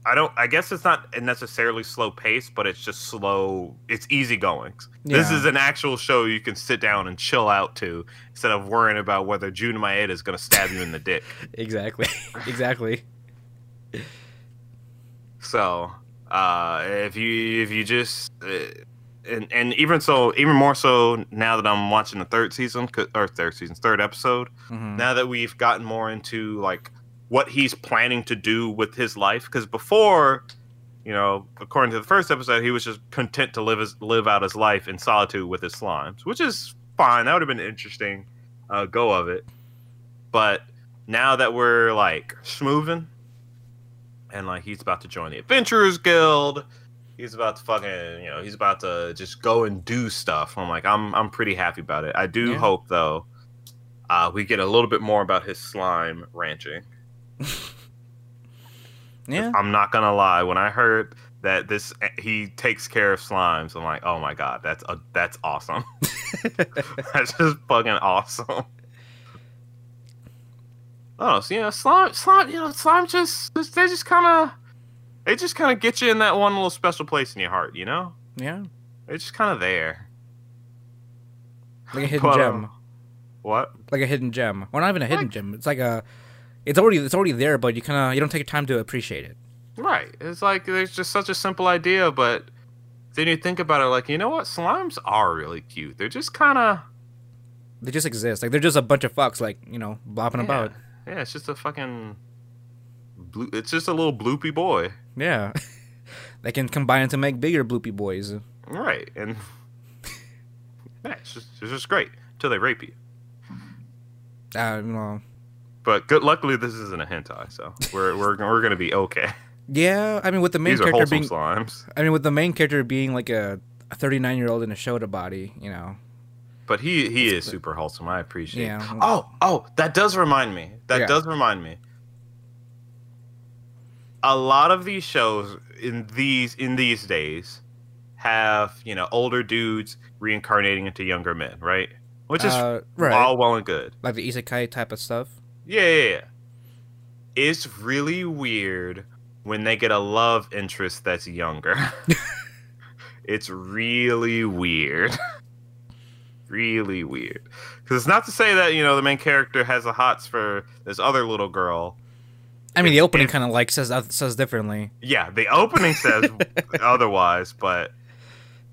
I don't I guess it's not necessarily slow pace, but it's just slow. It's easygoing. This Yeah. is an actual show you can sit down and chill out to instead of worrying about whether Jun Maeda is going to stab you in the dick. Exactly. exactly. So uh, if you if you just uh, and and even so even more so now that I'm watching the third season or third season third episode hmm now that we've gotten more into like what he's planning to do with his life because before you know according to the first episode he was just content to live his live out his life in solitude with his slimes which is fine. That would have been an interesting uh, go of it. But now that we're like schmooving and like he's about to join the adventurers guild he's about to fucking you know he's about to just go and do stuff i'm like i'm i'm pretty happy about it i do Yeah. hope though uh, we get a little bit more about his slime ranching. Yeah. I'm not gonna lie. When I heard that this he takes care of slimes, I'm like, oh my god, that's a, that's awesome. that's just fucking awesome. Oh, so you know, slime, slime, you know, slime just they just kind of they just kind of get you in that one little special place in your heart, you know. yeah. They're just kind of there. Like a hidden But, gem. uh, what? Like a hidden gem. Well, not even a hidden gem. It's like a. It's already it's already there, but you kind of you don't take your time to appreciate it. Right. It's like there's just such a simple idea, but then you think about it, like you know what? Slimes are really cute. They're just kind of They just exist. Like they're just a bunch of fucks, like you know, bopping yeah. about. Yeah, it's just a fucking. Blue, it's just a little bloopy boy. Yeah. they can combine to make bigger bloopy boys. Right, and yeah, it's just it's just great until they rape you. Uh. But good, luckily this isn't a hentai, so we're we're we're gonna be okay. Yeah, I mean, with the main These character wholesome being, slimes. I mean, with the main character being like a, a 39 year old in a Shota body, you know. But he he is super wholesome. I appreciate. Yeah. it. Oh oh, that does remind me. That Yeah. does remind me. A lot of these shows in these in these days have you know older dudes reincarnating into younger men, right? Which is uh, right, all well and good. like the isekai type of stuff. Yeah, yeah, yeah. It's really weird when they get a love interest that's younger. it's really weird. really weird. Because it's not to say that, you know, the main character has a hots for this other little girl. I mean, the opening kind of like says says differently. Yeah, the opening says otherwise, but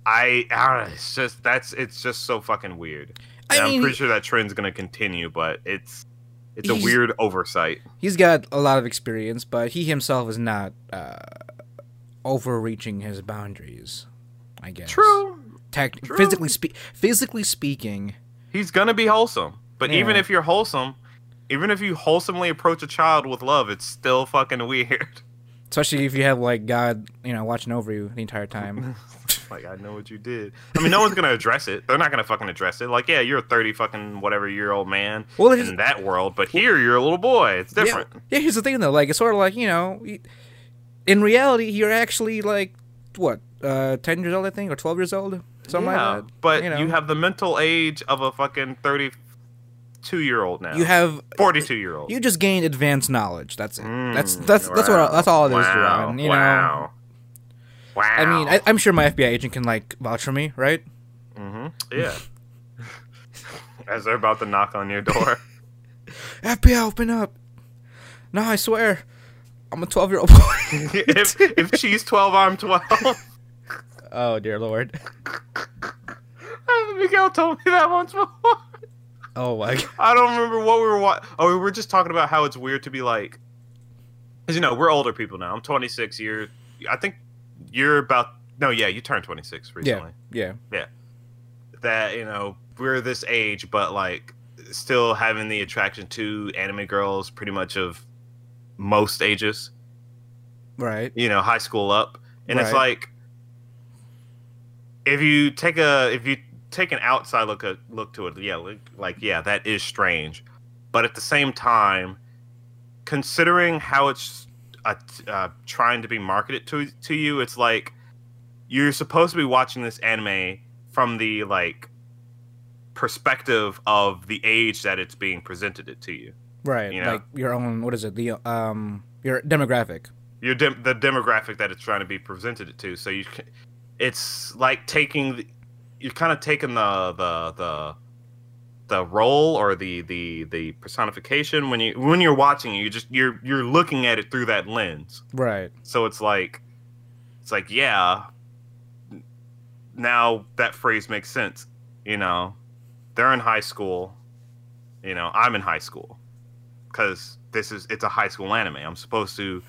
I, I don't know, it's just, that's, it's just so fucking weird. I mean, I'm pretty sure that trend's going to continue, but it's, it's a weird oversight. he's got a lot of experience, but he himself is not uh, overreaching his boundaries. I guess. True. Tec- True. physically spe- physically speaking, He's gonna be wholesome, but even if you're wholesome, even if you wholesomely approach a child with love, it's still fucking weird. Especially if you have like God, you know, watching over you the entire time. like I know what you did. I mean, no one's gonna address it. They're not gonna fucking address it. Like, yeah, you're a thirty fucking whatever year old man Well, in that world, but here you're a little boy. It's different. Yeah, yeah, here's the thing though. Like it's sort of like you know, in reality, you're actually like what, uh, ten years old, I think, or twelve years old, something Yeah, like that. but you, know, you have the mental age of a fucking thirty-two year old now. you have forty-two year old. you just gained advanced knowledge. That's it. that's Mm, that's that's what wow, that's all it is, wow, Duran. You wow. know, Wow. I mean, I, I'm sure my FBI agent can like vouch for me, right? Mm-hmm. Yeah. As they're about to knock on your door. FBI, open up! No, I swear, I'm a twelve year old boy. if if she's twelve, I'm twelve. oh dear lord. Miguel told me that once before. Oh my god. I don't remember what we were wa- Oh, we were just talking about how it's weird to be like, because you know we're older people now. I'm 26. You're, I think you're about. No, yeah, you turned 26 recently. Yeah. Yeah. That you know we're this age, but like still having the attraction to anime girls, pretty much of most ages. Right. You know, high school up, and it's like if you take a if you take an outside look at look to it, yeah, like, like yeah, that is strange, but at the same time, considering how it's uh, uh, trying to be marketed to to you, it's like you're supposed to be watching this anime from the like perspective of the age that it's being presented it to you. Right. You know? Like your own. What is it? The um your demographic. your dem- the demographic that it's trying to be presented it to. So you, c- it's like taking the, you're kind of taking the the the the role or the the the personification when you when you're watching it, you just you're you're looking at it through that lens. Right. So it's like it's like yeah. Now that phrase makes sense. You know, they're in high school. You know, I'm in high school because this is it's a high school anime. I'm supposed to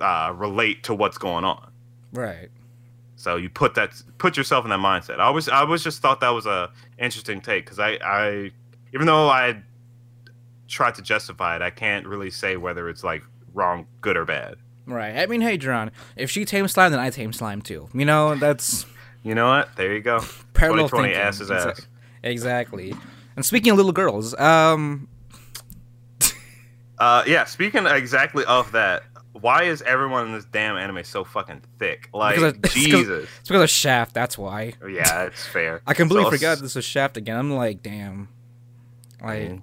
uh, relate to what's going on. Right. So you put that put yourself in that mindset. I was I was just thought that was a interesting take because I I even though I tried to justify it, I can't really say whether it's like wrong, good or bad. Right. I mean, hey, John, if she tames slime, then I tame slime too. You know, that's You know what? There you go. parallel 2020 thinking. ass is ass. Exactly. And speaking of little girls, um, Uh, yeah. Speaking exactly of that, why is everyone in this damn anime so fucking thick? Like Because I- Jesus. it's because of Shaft. That's why. Yeah, it's fair. I completely So- forgot this was Shaft again. I'm like, damn. Like, Mm.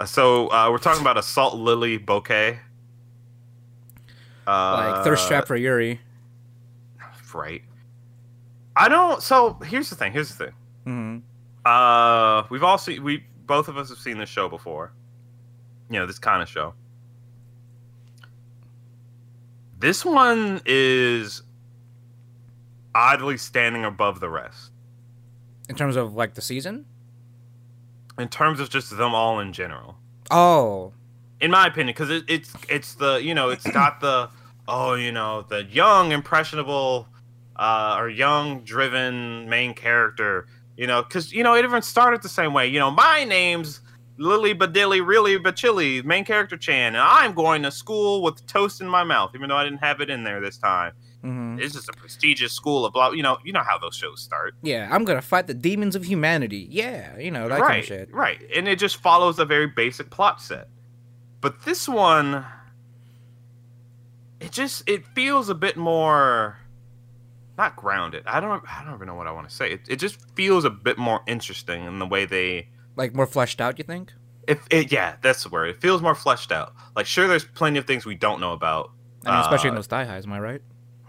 Uh, So uh, we're talking about Assault Lily Bouquet. Uh, like thirst trap for Yuri. right. I don't. So here's the thing. Here's the thing. hmm Uh, we've all seen. We both of us have seen this show before. You know this kind of show. This one is oddly standing above the rest In terms of like the season. in terms of just them all in general. Oh, in my opinion, because it, it's it's the you know it's got the oh you know the young impressionable uh, or young driven main character you know because you know it even started the same way you know my name's Lily Badilly really Bachili main character Chan and I'm going to school with toast in my mouth even though I didn't have it in there this time hmm it's just a prestigious school of blah you know you know how those shows start yeah. I'm gonna fight the demons of humanity. Yeah, you know that right, kind of shit. Right, and it just follows a very basic plot set. But this one, it just it feels a bit more, not grounded. I don't I don't even know what I want to say. It, it just feels a bit more interesting in the way they. Like more fleshed out. You think? If it, yeah, that's the word. It feels more fleshed out. Like sure, there's plenty of things we don't know about. I mean, especially in Uh, those thigh highs. Am I right?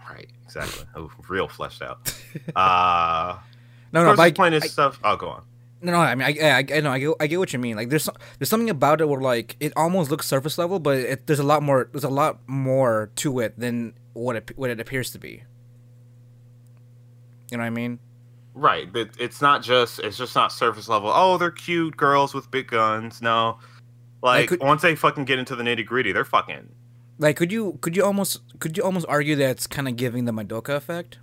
Right, exactly. oh, real fleshed out. Uh, No, no, but there's I, plenty of stuff. Oh, go on. no, no. I mean, I, I, I know, I get, I get what you mean. Like, there's, there's something about it where like it almost looks surface level, but it, there's a lot more, there's a lot more to it than what it, what it appears to be. You know what I mean? Right, but it's not just it's just not surface level. Oh, they're cute girls with big guns. No, like could- once they fucking get into the nitty gritty, they're fucking. Like, could you, could you almost, could you almost argue that it's kind of giving the Madoka effect?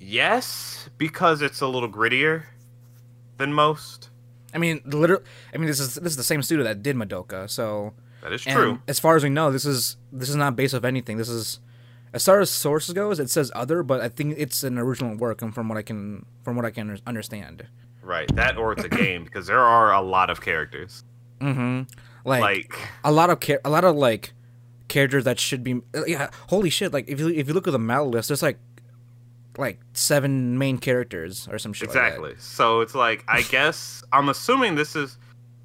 Yes, because it's a little grittier than most. I mean, literally. I mean, this is this is the same studio that did Madoka. So That is and true. as far as we know, this is this is not based off anything. This is as far as sources goes, it says other, but I think it's an original work, and from what I can from what I can understand. Right. That or it's a game because there are a lot of characters. Mm-hmm. Like, Like, a lot of char- a lot of like characters that should be uh, yeah. Holy shit! Like if you if you look at the battle list, there's like like seven main characters or some shit. like that. exactly. So it's like I guess I'm assuming this is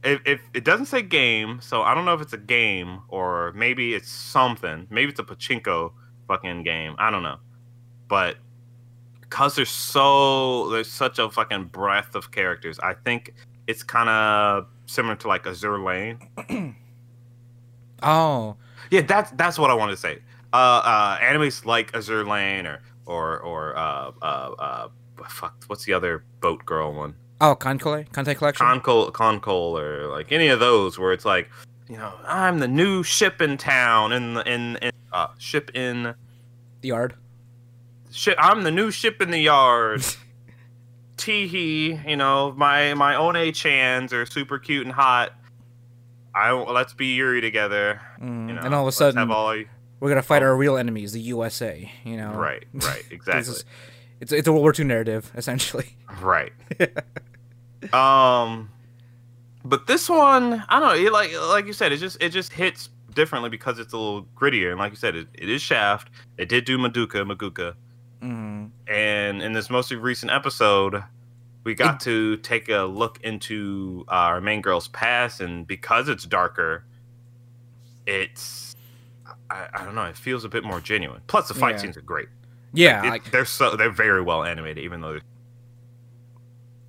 if, if it doesn't say game, so I don't know if it's a game or maybe it's something. Maybe it's a pachinko fucking game. I don't know. But because there's so there's such a fucking breadth of characters, I think it's kind of similar to like Azure Lane. Oh, Yeah, that's that's what I wanted to say. Uh, uh, animes like Azure Lane or or or uh, uh, uh, fuck, what's the other boat girl one? oh, KanColle, Kantai Collection. KanColle, KanColle, or like any of those where it's like, you know, I'm the new ship in town, in the in, in uh, ship in the Yard. ship. I'm the new ship in the yard. Teehee, you know, my my own A chans are super cute and hot. I let's be Yuri together. Mm, You know, and all of a sudden, have all we're gonna fight our real enemies, the USA. You know, right, right, exactly. is- it's it's a World War II narrative essentially. Right. um, but this one, I don't know. It, like like you said, it just it just hits differently because it's a little grittier. And like you said, it, it is Shaft. It did do Maduka, Maguka, Mm. and in this most recent episode, we got to take a look into our main girl's past, and because it's darker, it's I, I don't know. It feels a bit more genuine. Plus, the fight Yeah. scenes are great. Yeah, It- like they're so they're very well animated, even though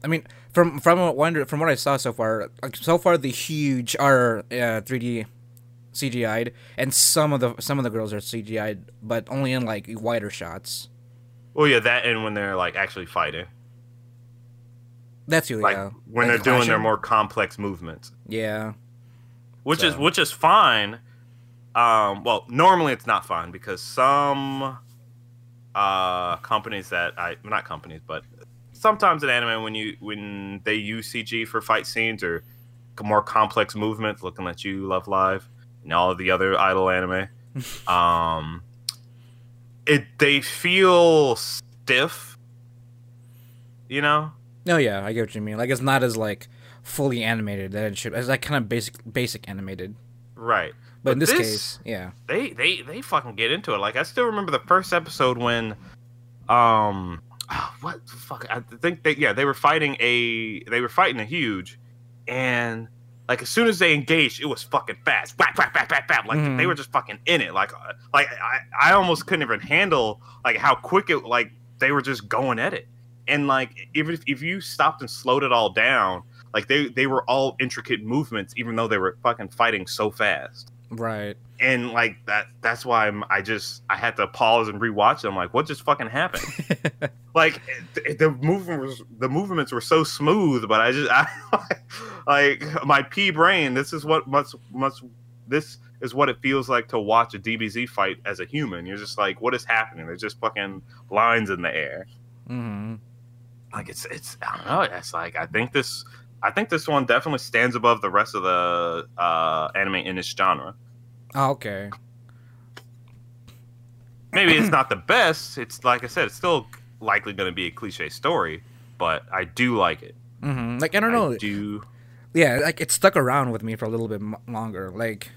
I mean, from from what wonder from what I saw so far, like so far the huge are uh, 3D CGI'd, and some of the some of the girls are CGI'd, but only in like wider shots. Well, yeah, that and when they're like actually fighting, That's you, like yeah. when Like they're doing their more complex movements, Yeah, which is which is fine. Um, well, normally it's not fine because some uh companies that I not companies, but sometimes in anime when you when they use CG for fight scenes or more complex movements, looking at you, Love Live, and all of the other idol anime, um, it they feel stiff. You know, no, yeah, I get what you mean. Like it's not as like fully animated that it should. It's like kind of basic basic animated. right? But, in this, case, yeah, they they they fucking get into it. Like I still remember the first episode when, um, ah, what the fuck? I think they yeah they were fighting a they were fighting a huge, and like as soon as they engaged, it was fucking fast. Whack whack whack whack whack. Like Mhm. they were just fucking in it. Like uh, like I I almost couldn't even handle like how quick it like they were just going at it. And like even if, if you stopped and slowed it all down, like they they were all intricate movements, even though they were fucking fighting so fast right. And like that that's why I'm, i just i had to pause and rewatch it. I'm like what just fucking happened? Like it- the movement was the movements were so smooth but i just I, like my p brain this is what must must this is what it feels like to watch a dbz fight as a human. You're just like what is happening? There's just fucking lines in the air. Hmm like it's it's i don't know. It's like i think this i think this one definitely stands above the rest of the uh anime in this genre Oh, okay. maybe it's not the best. It's like I said, it's still likely going to be a cliche story, but I do like it. hmm Like I don't know. I do. yeah, like it stuck around with me for a little bit m- longer. Like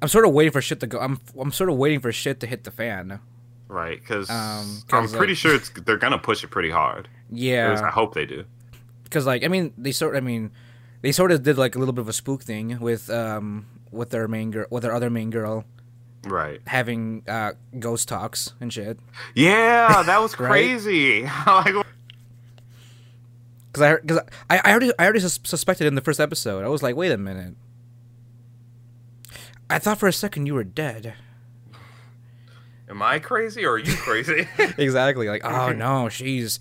I'm sort of waiting for shit to go. I'm I'm sort of waiting for shit to hit the fan. Right, because Um, I'm 'cause, pretty sure it's they're gonna push it pretty hard. Least I hope they do. because like I mean they sort. I mean they sort of did like a little bit of a spook thing with um with their main girl with their other main girl Right. having uh ghost talks and shit. Yeah, that was Right? crazy. like, Because I because I, I already I already sus- suspected in the first episode. I was like, wait a minute. I thought for a second you were dead. am I crazy or are you crazy? exactly. Like, oh no, she's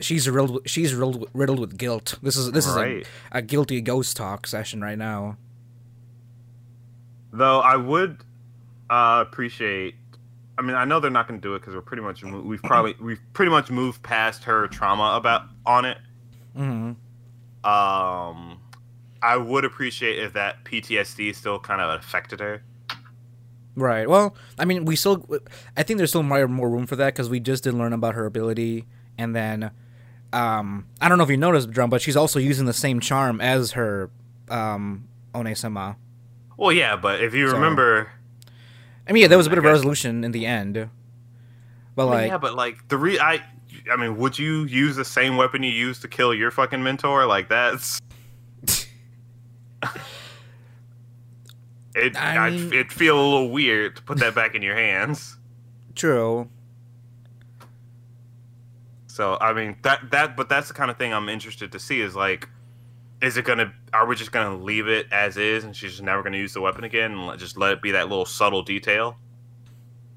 she's riddled with, she's riddled, riddled with guilt. This is this Right. is a, a guilty ghost talk session right now. Though I would uh, appreciate. I mean, I know they're not going to do it because we're pretty much we've probably we've pretty much moved past her trauma about on it. hmm Um, I would appreciate if that PTSD still kind of affected her. Right. Well, I mean, we still. I think there's still more more room for that because we just did learn about her ability, and then, um, I don't know if you noticed, Drum, but she's also using the same charm as her, um, Onesama. Well, yeah, but if you So- remember, I mean, yeah, there was a bit I of guess- resolution in the end, but I mean, like, yeah, but like the re, I, I mean, would you use the same weapon you used to kill your fucking mentor? Like that's. It I I mean- it'd feel a little weird to put that back in your hands. true. So I mean that that but that's the kind of thing I'm interested to see is like is it gonna are we just gonna leave it as is and she's just never gonna use the weapon again and let- just let it be that little subtle detail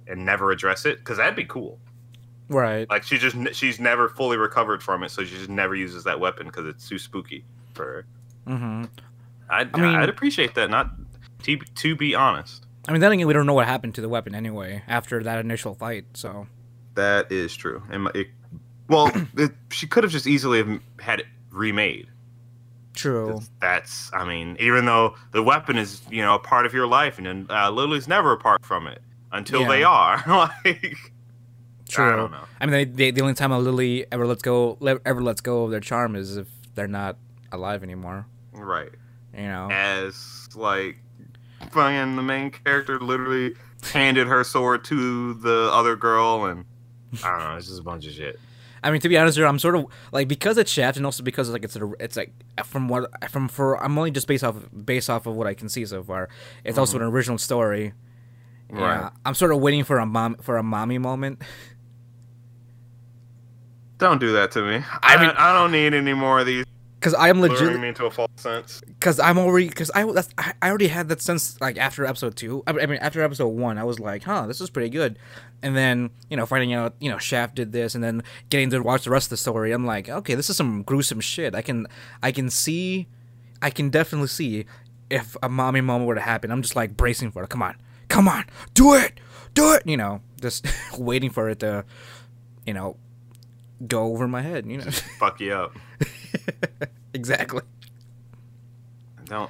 and never address it because that'd be cool Right. like she just she's never fully recovered from it so she just never uses that weapon because it's too spooky for her Mm-hmm. I'd, I mean- I'd appreciate that not to, to be honest I mean, then again, we don't know what happened to the weapon anyway after that initial fight. So that is true and it, well it, she could have just easily have had it remade true. That's, I mean, even though the weapon is, you know, a part of your life, and then uh, Lily's never apart from it until Yeah. they are. like, True. I don't know. I mean, they, they, the only time a Lily ever lets go ever lets go of their charm is if they're not alive anymore. Right. You know. As, like, fucking the main character literally handed her sword to the other girl, and I don't know, it's just a bunch of shit. I mean, to be honest, here I'm sort of like because it's Shaft, and also because like it's a, it's like from what from for I'm only just based off based off of what I can see so far. It's also mm-hmm. an original story. Yeah, I'm sort of waiting for a mom for a mommy moment. Don't do that to me. I I mean, I don't need any more of these Because I am luring legit. me into a false sense. Because I'm already. Because I that's, I already had that sense like after episode two. I mean after episode one, I was like, huh, this is pretty good. And then you know finding out you know Shaft did this, and then getting to watch the rest of the story, I'm like, okay, this is some gruesome shit. I can I can see, I can definitely see if a mommy moment were to happen. I'm just like bracing for it. Come on, come on, do it, do it. You know, just waiting for it to, you know, go over my head. You know, Fuck you up. exactly. Don't.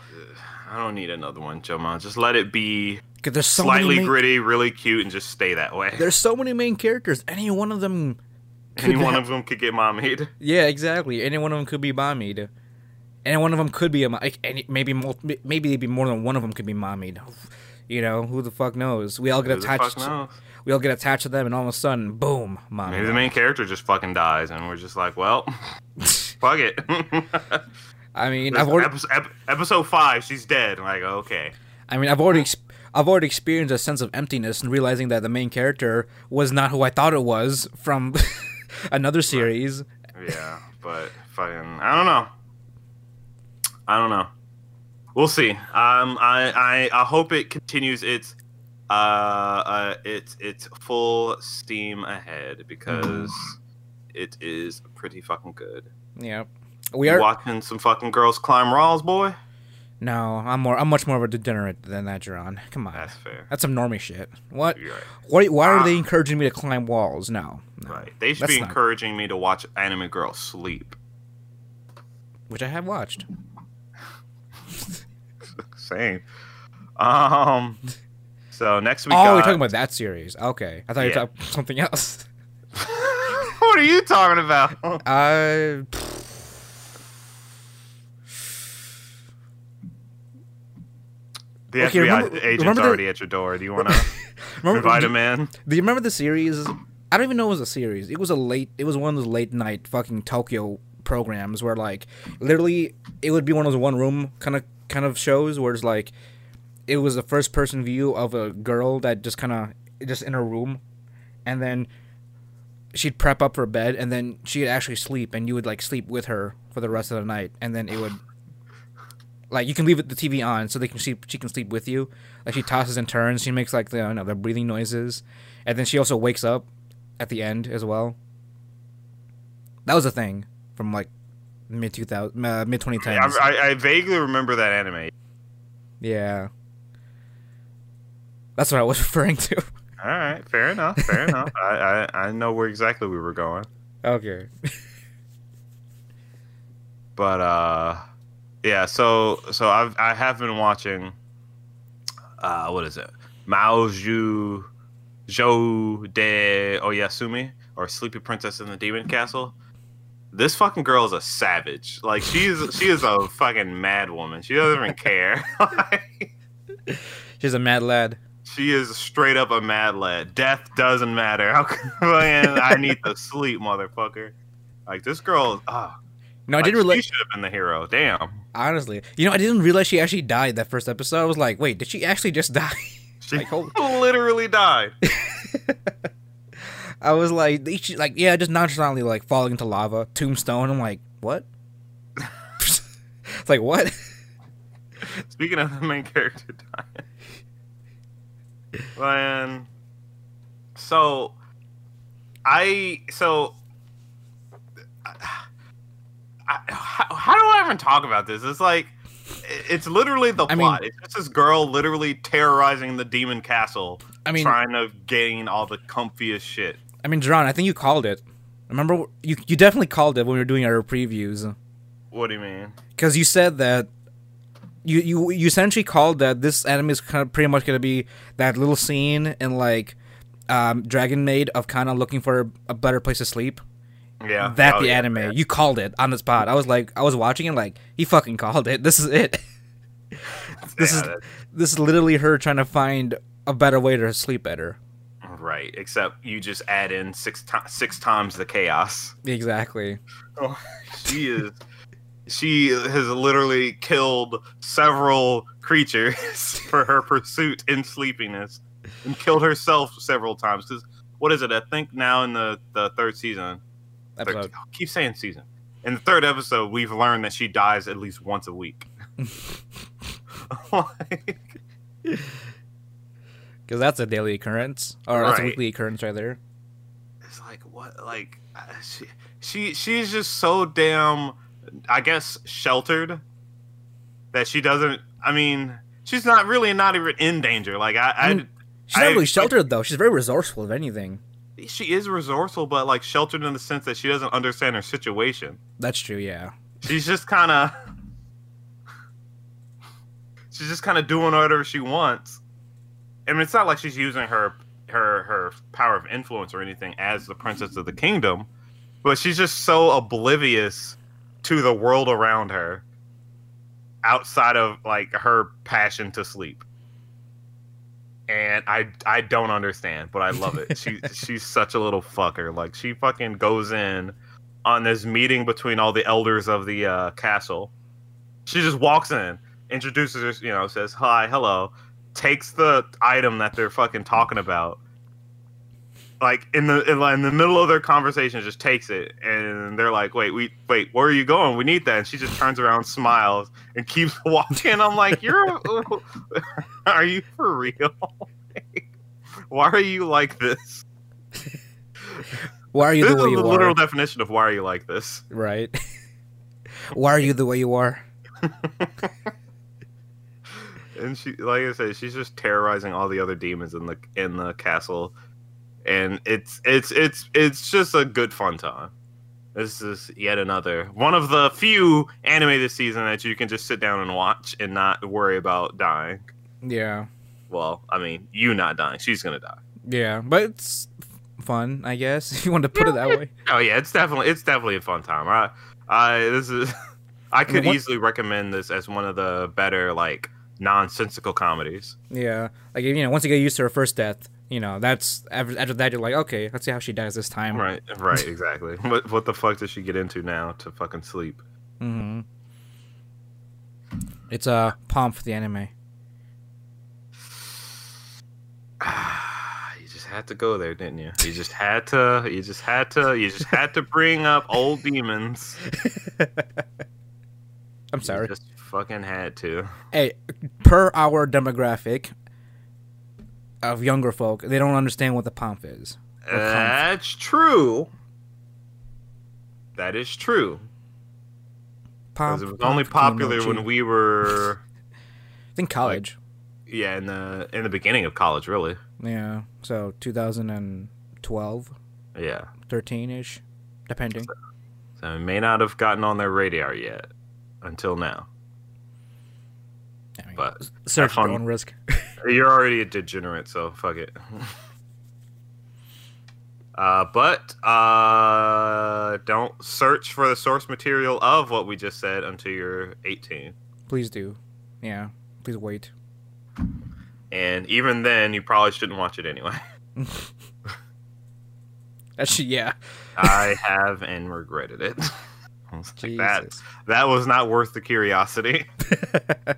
I don't need another one, Jomon. Just let it be Because there's so slightly many main- gritty, really cute, and just stay that way. There's so many main characters. Any one of them. Any could one ha- of them could get mommied. Yeah, exactly. Any one of them could be mommied. Any one of them could be a mo- like, any, maybe mul- maybe maybe more than one of them could be mommied. You know, who the fuck knows? We all get Who attached. knows? We all get attached to them, and all of a sudden, boom, mommy. Maybe the main character just fucking dies, and we're just like, well, fuck it. I mean, I've already. episode, ep- episode five, she's dead. Like, okay, I mean, I've already. Ex- I've already experienced a sense of emptiness and realizing that the main character was not who I thought it was from another series. yeah, but fucking, I don't know. I don't know. We'll see. Um, I, I, I hope it continues its, uh, uh, its, its full steam ahead because it is pretty fucking good. Yeah, we You are. watching some fucking girls climb walls, boy. No, I'm more. I'm much more of a degenerate than that, Jerron. Come on, That's fair. that's some normie shit. What? Right. Why, why are they Ah. encouraging me to climb walls? No, no. Right. They should That's be not- encouraging me to watch anime girls sleep. Which I have watched. Same. Um. So next week. oh, got... we're talking about that series. Okay, I thought you Yeah. were talking something else. what are you talking about? Uh, The Okay, FBI remember- agent's remember the- already at your door. Do you want to invite him in? do you remember the series? I don't even know it was a series. It was a late. It was one of those late night fucking Tokyo programs where like literally it would be one of those one room kind of kind of shows where it's like it was a first person view of a girl that just kind of just in a room, and then she'd prep up for bed, and then she'd actually sleep, and you would like sleep with her for the rest of the night, and then it would. Like you can leave it, the TV on so they can sleep. She can sleep with you. Like she tosses and turns. She makes like the you know, the breathing noises, and then she also wakes up at the end as well. That was a thing from like mid two thousand uh, mid twenty I. I, I vaguely remember that anime. Yeah, that's what I was referring to. All right, fair enough. Fair enough. I, I I know where exactly we were going. Okay. but uh, yeah. So so I've I have been watching. Uh, what is it? Mao Zhu Zhou de Oyasumi or Sleepy Princess in the Demon Castle. This fucking girl is a savage. Like she's she is a fucking mad woman. She doesn't even care. She's a mad lad. She is straight up a mad lad. Death doesn't matter. How man, I need to sleep, motherfucker. Like this girl, ah, No, I like, didn't realize She should have been the hero. Damn. Honestly, you know, I didn't realize she actually died that first episode. I was like, wait, did she actually just die? She Like, holy- literally died. I was like, should- like, yeah, just nonchalantly like falling into lava, tombstone. I'm like, what? it's like what? Speaking of the main character dying, man. So, I so. I, how, how do I even talk about this? It's like it's literally the I mean- plot. it's just this girl literally terrorizing the demon castle, I mean, trying to gain all the comfiest shit. I mean, John, I think you called it. Remember, you you definitely called it when we were doing our previews What do you mean? because you said that. You, you you essentially called that this anime is kind of pretty much gonna be that little scene in like um, Dragon Maid of kind of looking for a better place to sleep. Yeah, That oh, the yeah, anime. yeah. You called it on the spot. I was like, I was watching it like he fucking called it. This is it. this Yeah, is that- this is literally her trying to find a better way to sleep better. right. Except you just add in six times six times the chaos. Exactly. Oh, she is. She has literally killed several creatures for her pursuit in sleepiness, and killed herself several times. Because what is it? I think now in the the third season, third, Episode. keep saying season. In the third episode, we've learned that she dies at least once a week. Like, Because that's a daily occurrence, or that's a weekly occurrence right there. it's like what? Like uh, she she she's just so damn, I guess, sheltered that she doesn't. I mean, she's not really not even in danger. Like I, I, I mean, She's not really sheltered though. She's very resourceful, if anything. she is resourceful, but like sheltered in the sense that she doesn't understand her situation. That's true. Yeah. She's just kind of, she's just kind of doing whatever she wants. I mean, it's not like she's using her her her power of influence or anything as the princess of the kingdom, but she's just so oblivious to the world around her, outside of like her passion to sleep. And I I don't understand, but I love it. She she's such a little fucker. Like she fucking goes in on this meeting between all the elders of the uh, castle. She just walks in, introduces her, you know, says hi, hello, takes the item that they're fucking talking about. Like in the in, in the middle of their conversation, just takes it, and they're like, "Wait, we wait, where are you going? We need that." And she just turns around, smiles, and keeps walking. I'm like, "You're, are you for real? why are you like this?" Why are you This the is way the you literal definition of why are you like this. Right. Why are you the way you are? and she like i said she's just terrorizing all the other demons in the in the castle and it's it's it's it's just a good fun time this is yet another one of the few anime this season that you can just sit down and watch and not worry about dying Yeah. well i mean you not dying she's gonna die Yeah, but it's fun, I guess. If you want to put it that way. oh yeah it's definitely it's definitely a fun time i i this is i could what- easily recommend this as one of the better like nonsensical comedies Yeah, like you know, once you get used to her first death, you know, that's after, after that you're like, okay, let's see how she dies this time. Right, right, exactly. what what the fuck does she get into now to fucking sleep? hmm It's a uh, Pomp the anime. you just had to go there, didn't you? You just had to. You just had to. You just had to bring up old demons. I'm sorry. You just fucking had to. Hey, per our demographic of younger folk, they don't understand what the Pomp is. That's true. That is true. Pomp. It was only popular when we were, I think college. yeah, in the in the beginning of college, really. Yeah. So 2012, Yeah. 13 ish, depending. That may not have gotten on their radar yet until now. I mean, But fun. your own risk. You're already a degenerate, so fuck it. Uh, but uh, don't search for the source material of what we just said until you're 18. Please do. Yeah. Please wait. And even then, you probably shouldn't watch it anyway. Actually, yeah. I have and regretted it. Like, that Jesus. that was not worth the curiosity.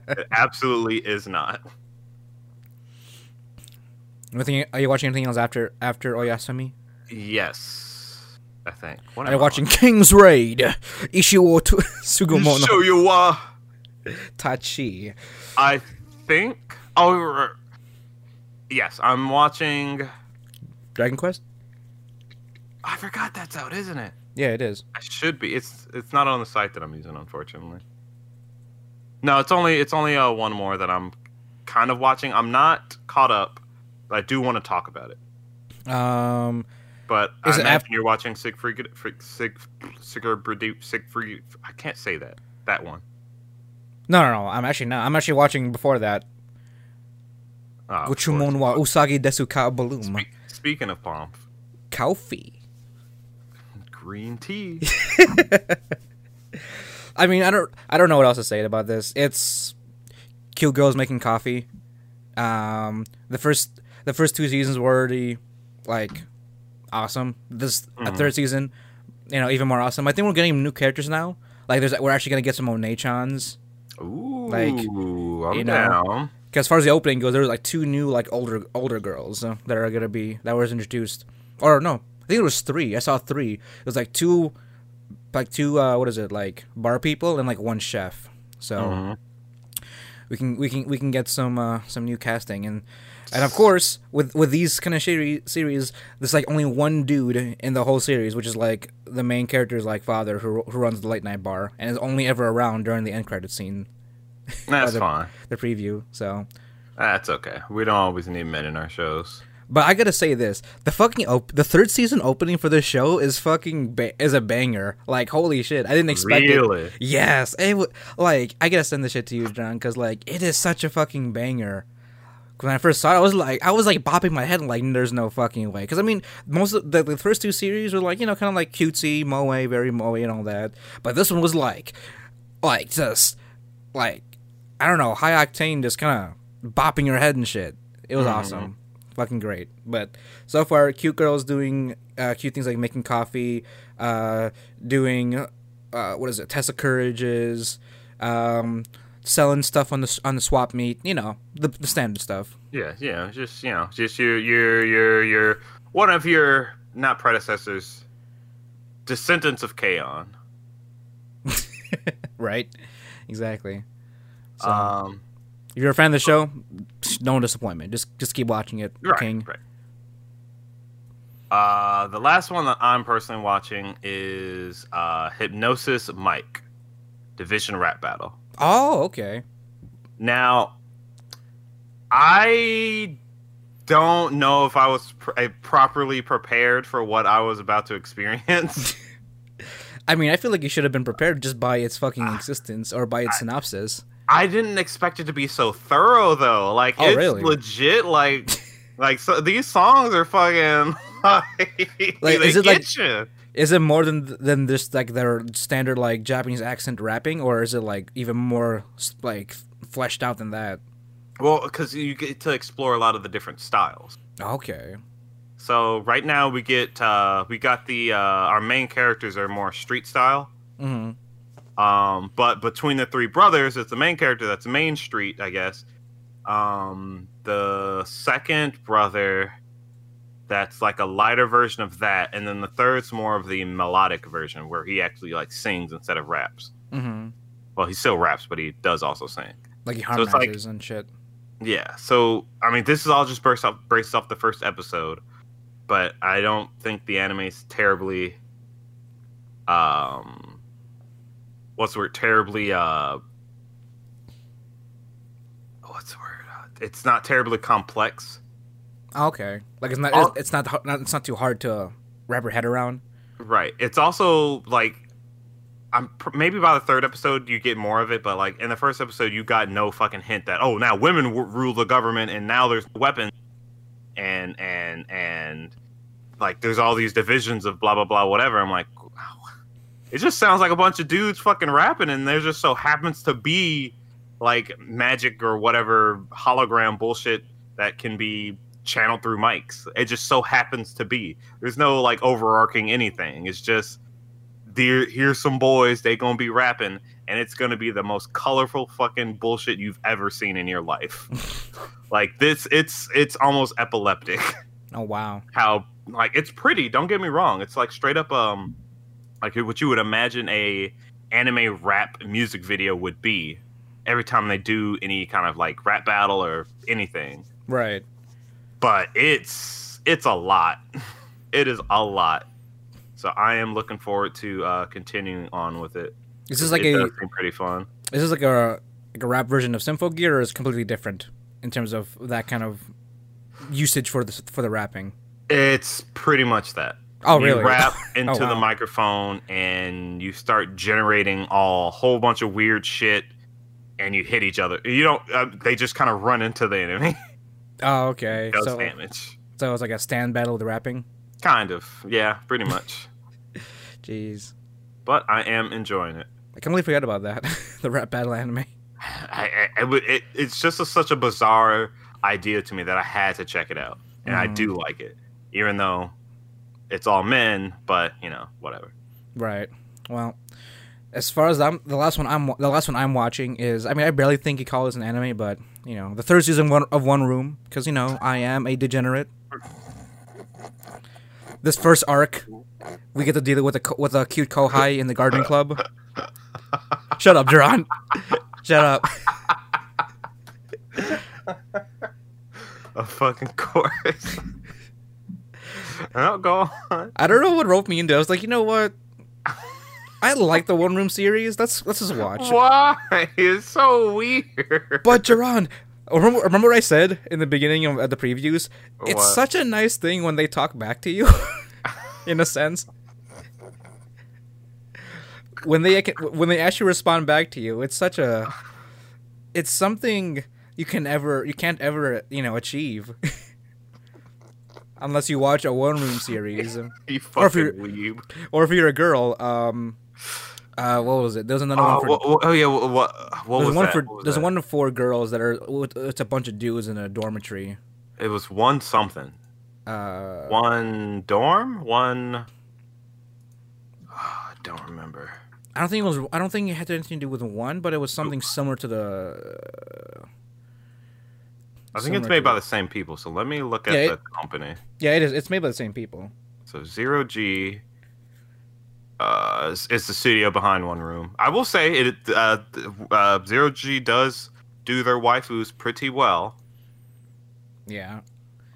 It absolutely is not. Anything, are you watching anything else after after Oyasumi? Yes, I think. What Are you watching King's Raid? Ishiwo to- Sugumo Show no you what Tachi. I think. Oh, yes, I'm watching. Dragon Quest? I forgot that's out, isn't it? Yeah, it is. I should be. It's it's not on the site that I'm using, unfortunately. No, it's only it's only uh, one more that I'm kind of watching. I'm not caught up, but I do want to talk about it. Um, But I imagine af- you're watching Siegfried Sig Siegfried Siegfried. I can't say that. That one. no, no, no. I'm actually not. I'm actually watching before that. Oh, of wa. Usagi Desu Ka Bloom. Spe- Speaking of pomp, Coffee. Green tea. I mean, I don't, I don't know what else to say about this. It's cute girls making coffee. Um, the first, the first two seasons were already like awesome. This a Mhm. third season, you know, even more awesome. I think we're getting new characters now. Like, there's, we're actually gonna get some Onechans. Ooh, Like, I'm you know, down. Because as far as the opening goes, there was like two new like older older girls uh, that are gonna be that was introduced. Or no, think it was three. I saw three. It was like two, like two. Uh, what is it? Like bar people and like one chef. So Mhm. we can we can we can get some uh, some new casting and and of course with with these kind of series series there's like only one dude in the whole series which is like the main character's like father who who runs the late night bar and is only ever around during the end credit scene That's the- fine. the preview so That's okay. We don't always need men in our shows. But I gotta say this: the fucking op- the third season opening for this show is fucking ba- is a banger. Like holy shit, I didn't expect it. Really? Yes, it w- like I gotta send this shit to you, John, because like it is such a fucking banger. When I first saw it, I was like, I was like bopping my head, like, there's no fucking way. Because I mean, most of the, the first two series were like, you know, kind of like cutesy, moe, very moe, and all that. But this one was like, like just like I don't know, high octane, just kind of bopping your head and shit. It was Mhm. awesome, fucking great. But so far, cute girls doing uh, cute things like making coffee, uh, doing uh, what is it, Tessa Courage's, um, selling stuff on the on the swap meet. You know, the the standard stuff. Yeah, yeah. Just you know, just your your your your one of your not predecessors, descendants of K-On. right? Exactly. So, Um, if you're a fan of the show, no disappointment. Just just keep watching it, right, King. right. Uh, the last one that I'm personally watching is uh, Hypnosis Mic, Division Rap Battle. Oh, okay. Now, I don't know if I was pr- uh, properly prepared for what I was about to experience. I mean, I feel like you should have been prepared just by its fucking existence or by its synopsis. I didn't expect it to be so thorough though. Like Oh, it's really? legit. Like like so, these songs are fucking like, Like, is it like- you. Is it more than than just like their standard like Japanese accent rapping, or is it like even more like fleshed out than that? Well, because you get to explore a lot of the different styles. Okay. So right now we get uh, we got the uh, our main characters are more street style. hmm Um, but between the three brothers, it's the main character that's Main Street, I guess. Um, the second brother, that's like a lighter version of that, and then the third's more of the melodic version where he actually like sings instead of raps. hmm Well, he still raps, but he does also sing. Like he So it's like- harmonizes and shit. Yeah. So I mean, this is all just based off based off the first episode, but I don't think the anime's terribly. Um, what's the word? Terribly. Uh, what's the word? Uh, It's not terribly complex. Okay. Like it's not All- it's not, not it's not too hard to wrap your head around. Right. It's also like I'm pr- maybe by the third episode you get more of it, but like in the first episode you got no fucking hint that oh now women w- rule the government and now there's weapons and and and like there's all these divisions of blah blah blah whatever. I'm like. It just sounds like a bunch of dudes fucking rapping, and there just so happens to be like magic or whatever hologram bullshit that can be channeled through mics. It just so happens to be. There's no like overarching anything. It's just there. Here's some boys. They gonna be rapping, and it's gonna be the most colorful fucking bullshit you've ever seen in your life. like this, it's it's almost epileptic. Oh wow. How like it's pretty. Don't get me wrong. It's like straight up um like what you would imagine a anime rap music video would be every time they do any kind of like rap battle or anything Right. but it's it's a lot. It is a lot. So I am looking forward to uh, continuing on with it. this is like it a pretty fun. This is like a like a rap version of Symphogear, or is completely different in terms of that kind of usage for the for the rapping? It's pretty much that. Oh, you rap into the wow. microphone and you start generating a whole bunch of weird shit, and you hit each other. You don't. Uh, they just kind of run into the enemy. Oh, okay. Does So damage. so it's like a stand battle with the rapping. Kind of. Yeah, pretty much. Jeez, but I am enjoying it. I completely forgot about that. the rap battle anime. I, I, it, it, it's just a, such a bizarre idea to me that I had to check it out, and I Mhm. do like it, even though it's all men. But you know, whatever. Right. Well, as far as I'm, the last one I'm the last one I'm watching is I mean I barely think you call this an anime, but you know the third season one, of One Room because you know I am a degenerate. This first arc, we get to deal with a with a cute kohai in the garden club. Shut up, Duran. Shut up. A fucking course. No, oh, go on. I don't know what roped me into. I was like, you know what? I like the One Room series. Let's let's just watch. Why? It's so weird. But Duran, remember, remember what I said in the beginning of at the previews? It's such a nice thing when they talk back to you, in a sense. When they when they actually respond back to you, it's such a, it's something you can ever you can't ever you know achieve, unless you watch a one room series, you Or if you're- weeb. or if you're a girl. Um, uh, what was it? There was another Oh, one for. wha- wha- oh yeah, what? What, what there's was one that? for What was there's that? one for girls that are it's a bunch of dudes in a dormitory. It was one something. Uh, One dorm. One. I don't remember. I don't think it was. I don't think it had anything to do with one, but it was something similar to the. I think it's made by it. the same people. So let me look at Yeah, the company. Yeah, it is. It's made by the same people. So zero G uh, is, is the studio behind One Room. I will say it. Uh, uh, zero G does do their waifus pretty well. Yeah.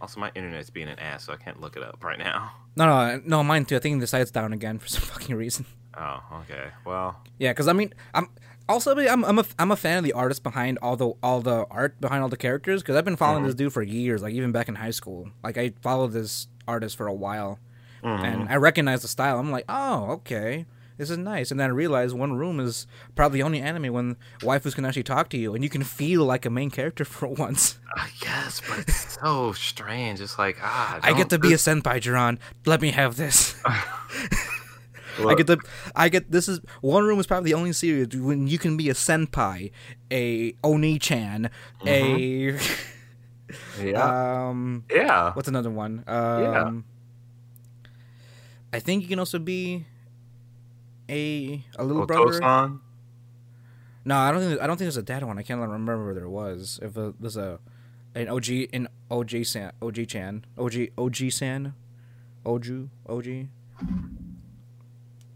Also, my internet's being an ass, so I can't look it up right now. No, no, no. Mine too. I think the site's down again for some fucking reason. Oh, okay. Well, Yeah, because I mean, I'm also I'm I'm a I'm a fan of the artist behind all the all the art behind all the characters because I've been following Mhm. this dude for years, like even back in high school. Like I followed this artist for a while, mhm. and I recognize the style. I'm like, oh, okay, this is nice. And then I realized One Room is probably the only anime when waifus can actually talk to you, and you can feel like a main character for once. I guess, but it's so strange. It's like ah, I get to be a senpai, Jiran. Let me have this. I get the, I get. This is One Room is probably the only series when you can be a senpai, a oni-chan, a yeah, um. yeah. What's another one? Um, I think you can also be a a little brother. No, I don't think. I don't think there's a dad one. I can't remember whether there was. If uh there's a an OG an OG san OG chan OG OG san, Oju OG.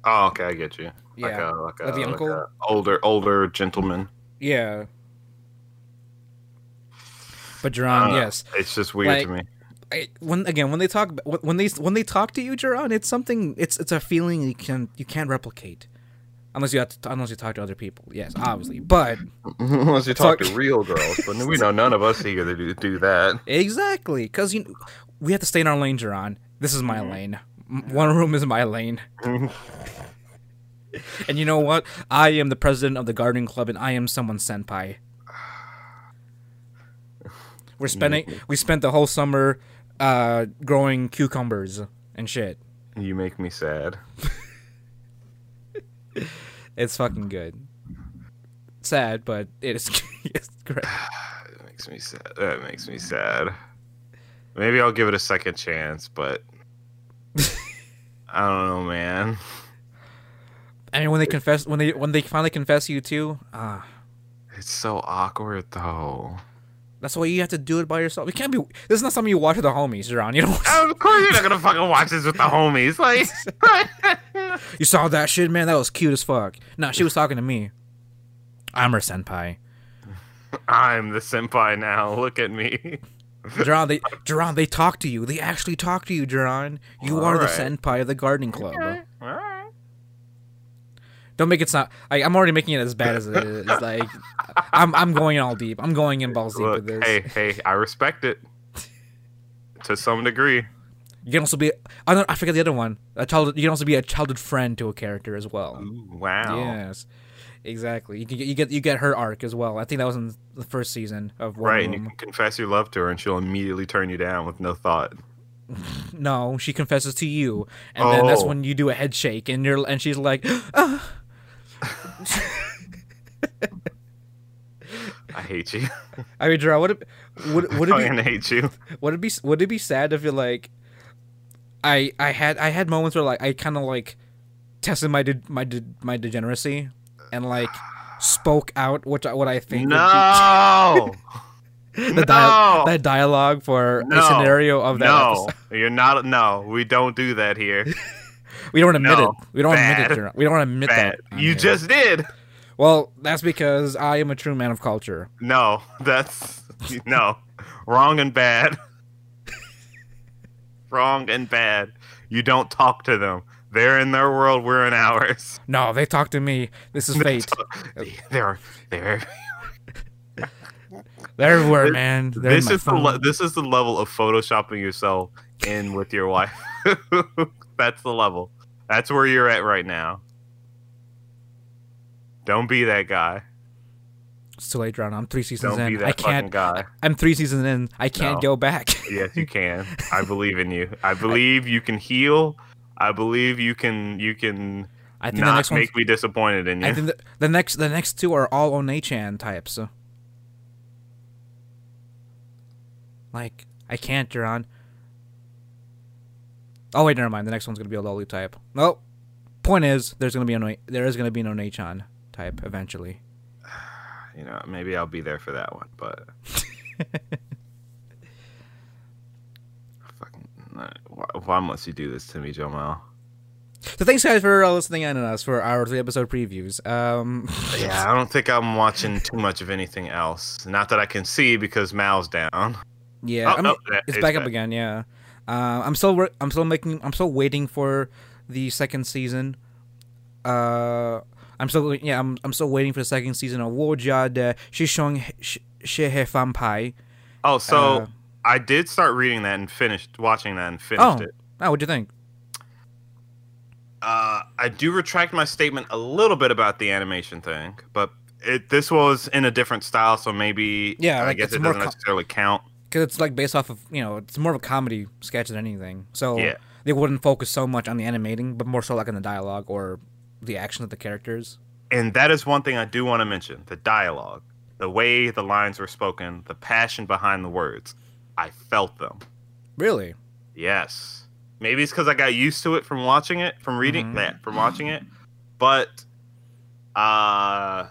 Oh, okay, I get you. Like Yeah, a, like a, like the like uncle? older older gentleman. Yeah. But Jerron, Uh, yes. It's just weird to me. I, when again when they talk when they when they talk to you, Jerron, it's something. It's it's a feeling you can you can't replicate, unless you have to, unless you talk to other people. Yes, obviously, but Unless you talk talk to real girls, but we know none of us here to do, do that. exactly because you we have to stay in our lane, Jerron. This is my lane. One room is my lane. and you know what? I am the president of the gardening club, and I am someone's senpai. We're spending. We spent the whole summer uh, growing cucumbers and shit. You make me sad. It's fucking good. Sad, but it is it's great. It makes me sad. That makes me sad. Maybe I'll give it a second chance, but I don't know, man. I mean, when they confess, when they when they finally confess you too, ah, It's so awkward though. that's why you have to do it by yourself. You can't be. This is not something you watch with the homies, Ron. You know, Of course you're not gonna fucking watch this with the homies. Like you saw that shit, man. That was cute as fuck. No, she was talking to me. I'm her senpai. I'm the senpai now. Look at me. Duran, they Duran, they talk to you. They actually talk to you, Duran. You are the senpai of the gardening club. Alright. Don't make it sound. Like, I'm already making it as bad as it is. Like, I'm I'm going all deep. I'm going in balls deep with this. hey, hey, I respect it to some degree. You can also be. I don't. I forget the other one. A child. You can also be a childhood friend to a character as well. Ooh, wow. Yes, exactly. You you get you get her arc as well. I think that was in the first season of War Right, and you can confess your love to her, and she'll immediately turn you down with no thought. No, she confesses to you, and then that's Oh. when you do a head shake, and you're and she's like, "Ah." I hate you. I mean, Gerard, would it would would I it be fucking hate you. would it be would it be sad if you're like, I I had I had moments where like I kind of like tested my de- my de- my degeneracy and like spoke out what I- what I think No. the no. that dialogue for No. a scenario of that no, episode. you're not. No, we don't do that here. We don't admit No. it. We don't admit it. We don't admit Bad. that. You here. just did. well, that's because I am a true man of culture. No, that's no. Wrong and bad. Wrong and bad. You don't talk to them. They're in their world. We're in ours. No, they talk to me. This is fate. They're they're. They're everywhere, man. They're This is the le- this is the level of photoshopping yourself in with your wife. That's the level. That's where you're at right now. Don't be that guy. It's too late, Drown. I'm three seasons Don't be in. that I can't. guy. I'm three seasons in. I can't No. go back. Yes, you can. I believe in you. I believe you can heal. I believe you can. You can I think the next make me disappointed in you. I think the, the next the next two are all Onechan types. So. Like I can't, Duran. Oh wait, never mind. The next one's gonna be a loli type. Well, point is, there's gonna be a an there is gonna be an Onechan type eventually. you know, maybe I'll be there for that one, but fucking, uh, why, must you do this to me, Jamal? So thanks guys for uh, listening in on us for our three episode previews. Um, Yeah, I don't think I'm watching too much of anything else. Not that I can see because MAL's down. yeah, Oh, I mean, that- it's it's back up again. Yeah, uh, I'm still wor- I'm still making I'm still waiting for the second season. Uh, I'm still yeah I'm I'm still waiting for the second season of Wojia de Shishong Shehe Fampai. Oh, so Uh, I did start reading that and finished watching that and finished Oh, it. oh, what'd you think? Uh, I do retract my statement a little bit about the animation thing, but it this was in a different style, so maybe Yeah, I like, guess it doesn't co- necessarily count. Because it's like based off of you know it's more of a comedy sketch than anything. So Yeah. they wouldn't focus so much on the animating, but more so like on the dialogue or the action of the characters. And that is one thing I do want to mention: the dialogue, the way the lines were spoken, the passion behind the words. I felt them. Really? Yes. Maybe it's because I got used to it from watching it, from reading Mhm. that, from watching it. But uh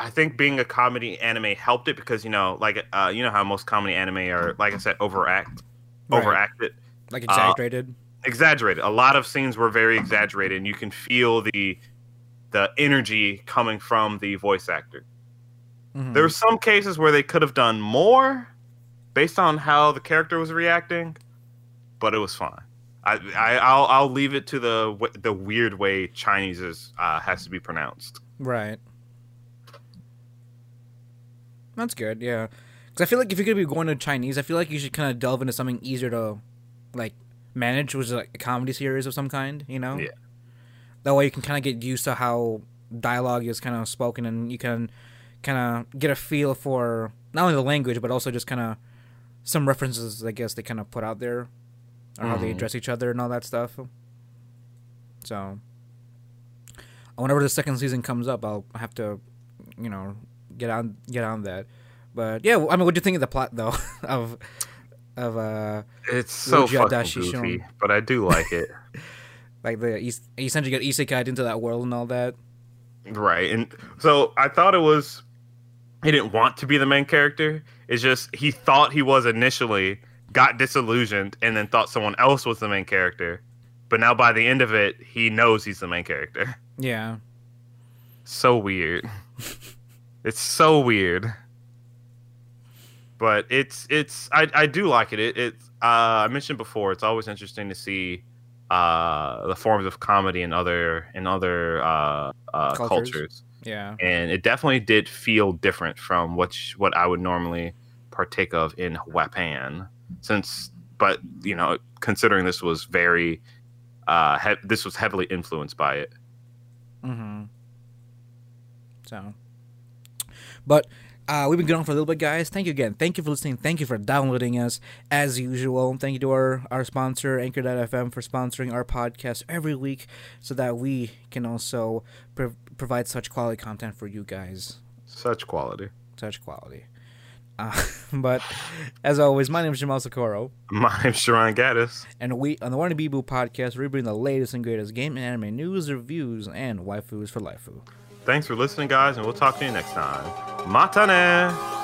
I think being a comedy anime helped it because you know, like uh you know how most comedy anime are like I said, overact Right. overacted. Like exaggerated? Exaggerated. A lot of scenes were very exaggerated and you can feel the the energy coming from the voice actor. Mhm. There were some cases where they could have done more based on how the character was reacting, but it was fine. I, I I'll I'll leave it to the the weird way Chinese is uh, has to be pronounced. Right. That's good, yeah. Because I feel like if you're gonna be going to Chinese, I feel like you should kind of delve into something easier to, like, manage, which is like a comedy series of some kind. You know? Yeah. That way you can kind of get used to how dialogue is kind of spoken, and you can kind of get a feel for not only the language but also just kind of some references. I guess they kind of put out there, or how they Mhm. address each other and all that stuff. So, whenever the second season comes up, I'll have to, you know, get on get on that. But yeah, I mean, what do you think of the plot though of of uh It's so fucking goofy, but I do like it. like the essentially get isekai into that world and all that? right. And so I thought it was he didn't want to be the main character. It's just he thought he was initially, got disillusioned, and then thought someone else was the main character. But now by the end of it, he knows he's the main character. Yeah, So weird. it's so weird. But it's it's I, I do like it. It it's uh I mentioned before, it's always interesting to see uh the forms of comedy in other in other uh, uh Cultures. cultures. Yeah, And it definitely did feel different from what sh- what I would normally partake of in Japan. Since but you know, considering this was very uh he- this was heavily influenced by it. mm-hmm. So, but uh, we've been going on for a little bit, guys. Thank you again. Thank you for listening. Thank you for downloading us as usual. Thank you to our, our sponsor, Anchor.fm, for sponsoring our podcast every week so that we can also prov- provide such quality content for you guys. Such quality. Such quality. Uh, but as always, my name is Jamal Socorro, My name is Sharon Gaddis. and we on the Warner Bibu podcast we bring the latest and greatest game and anime news, reviews, and waifus for life. Thanks for listening, guys, and we'll talk to you next time. Matane!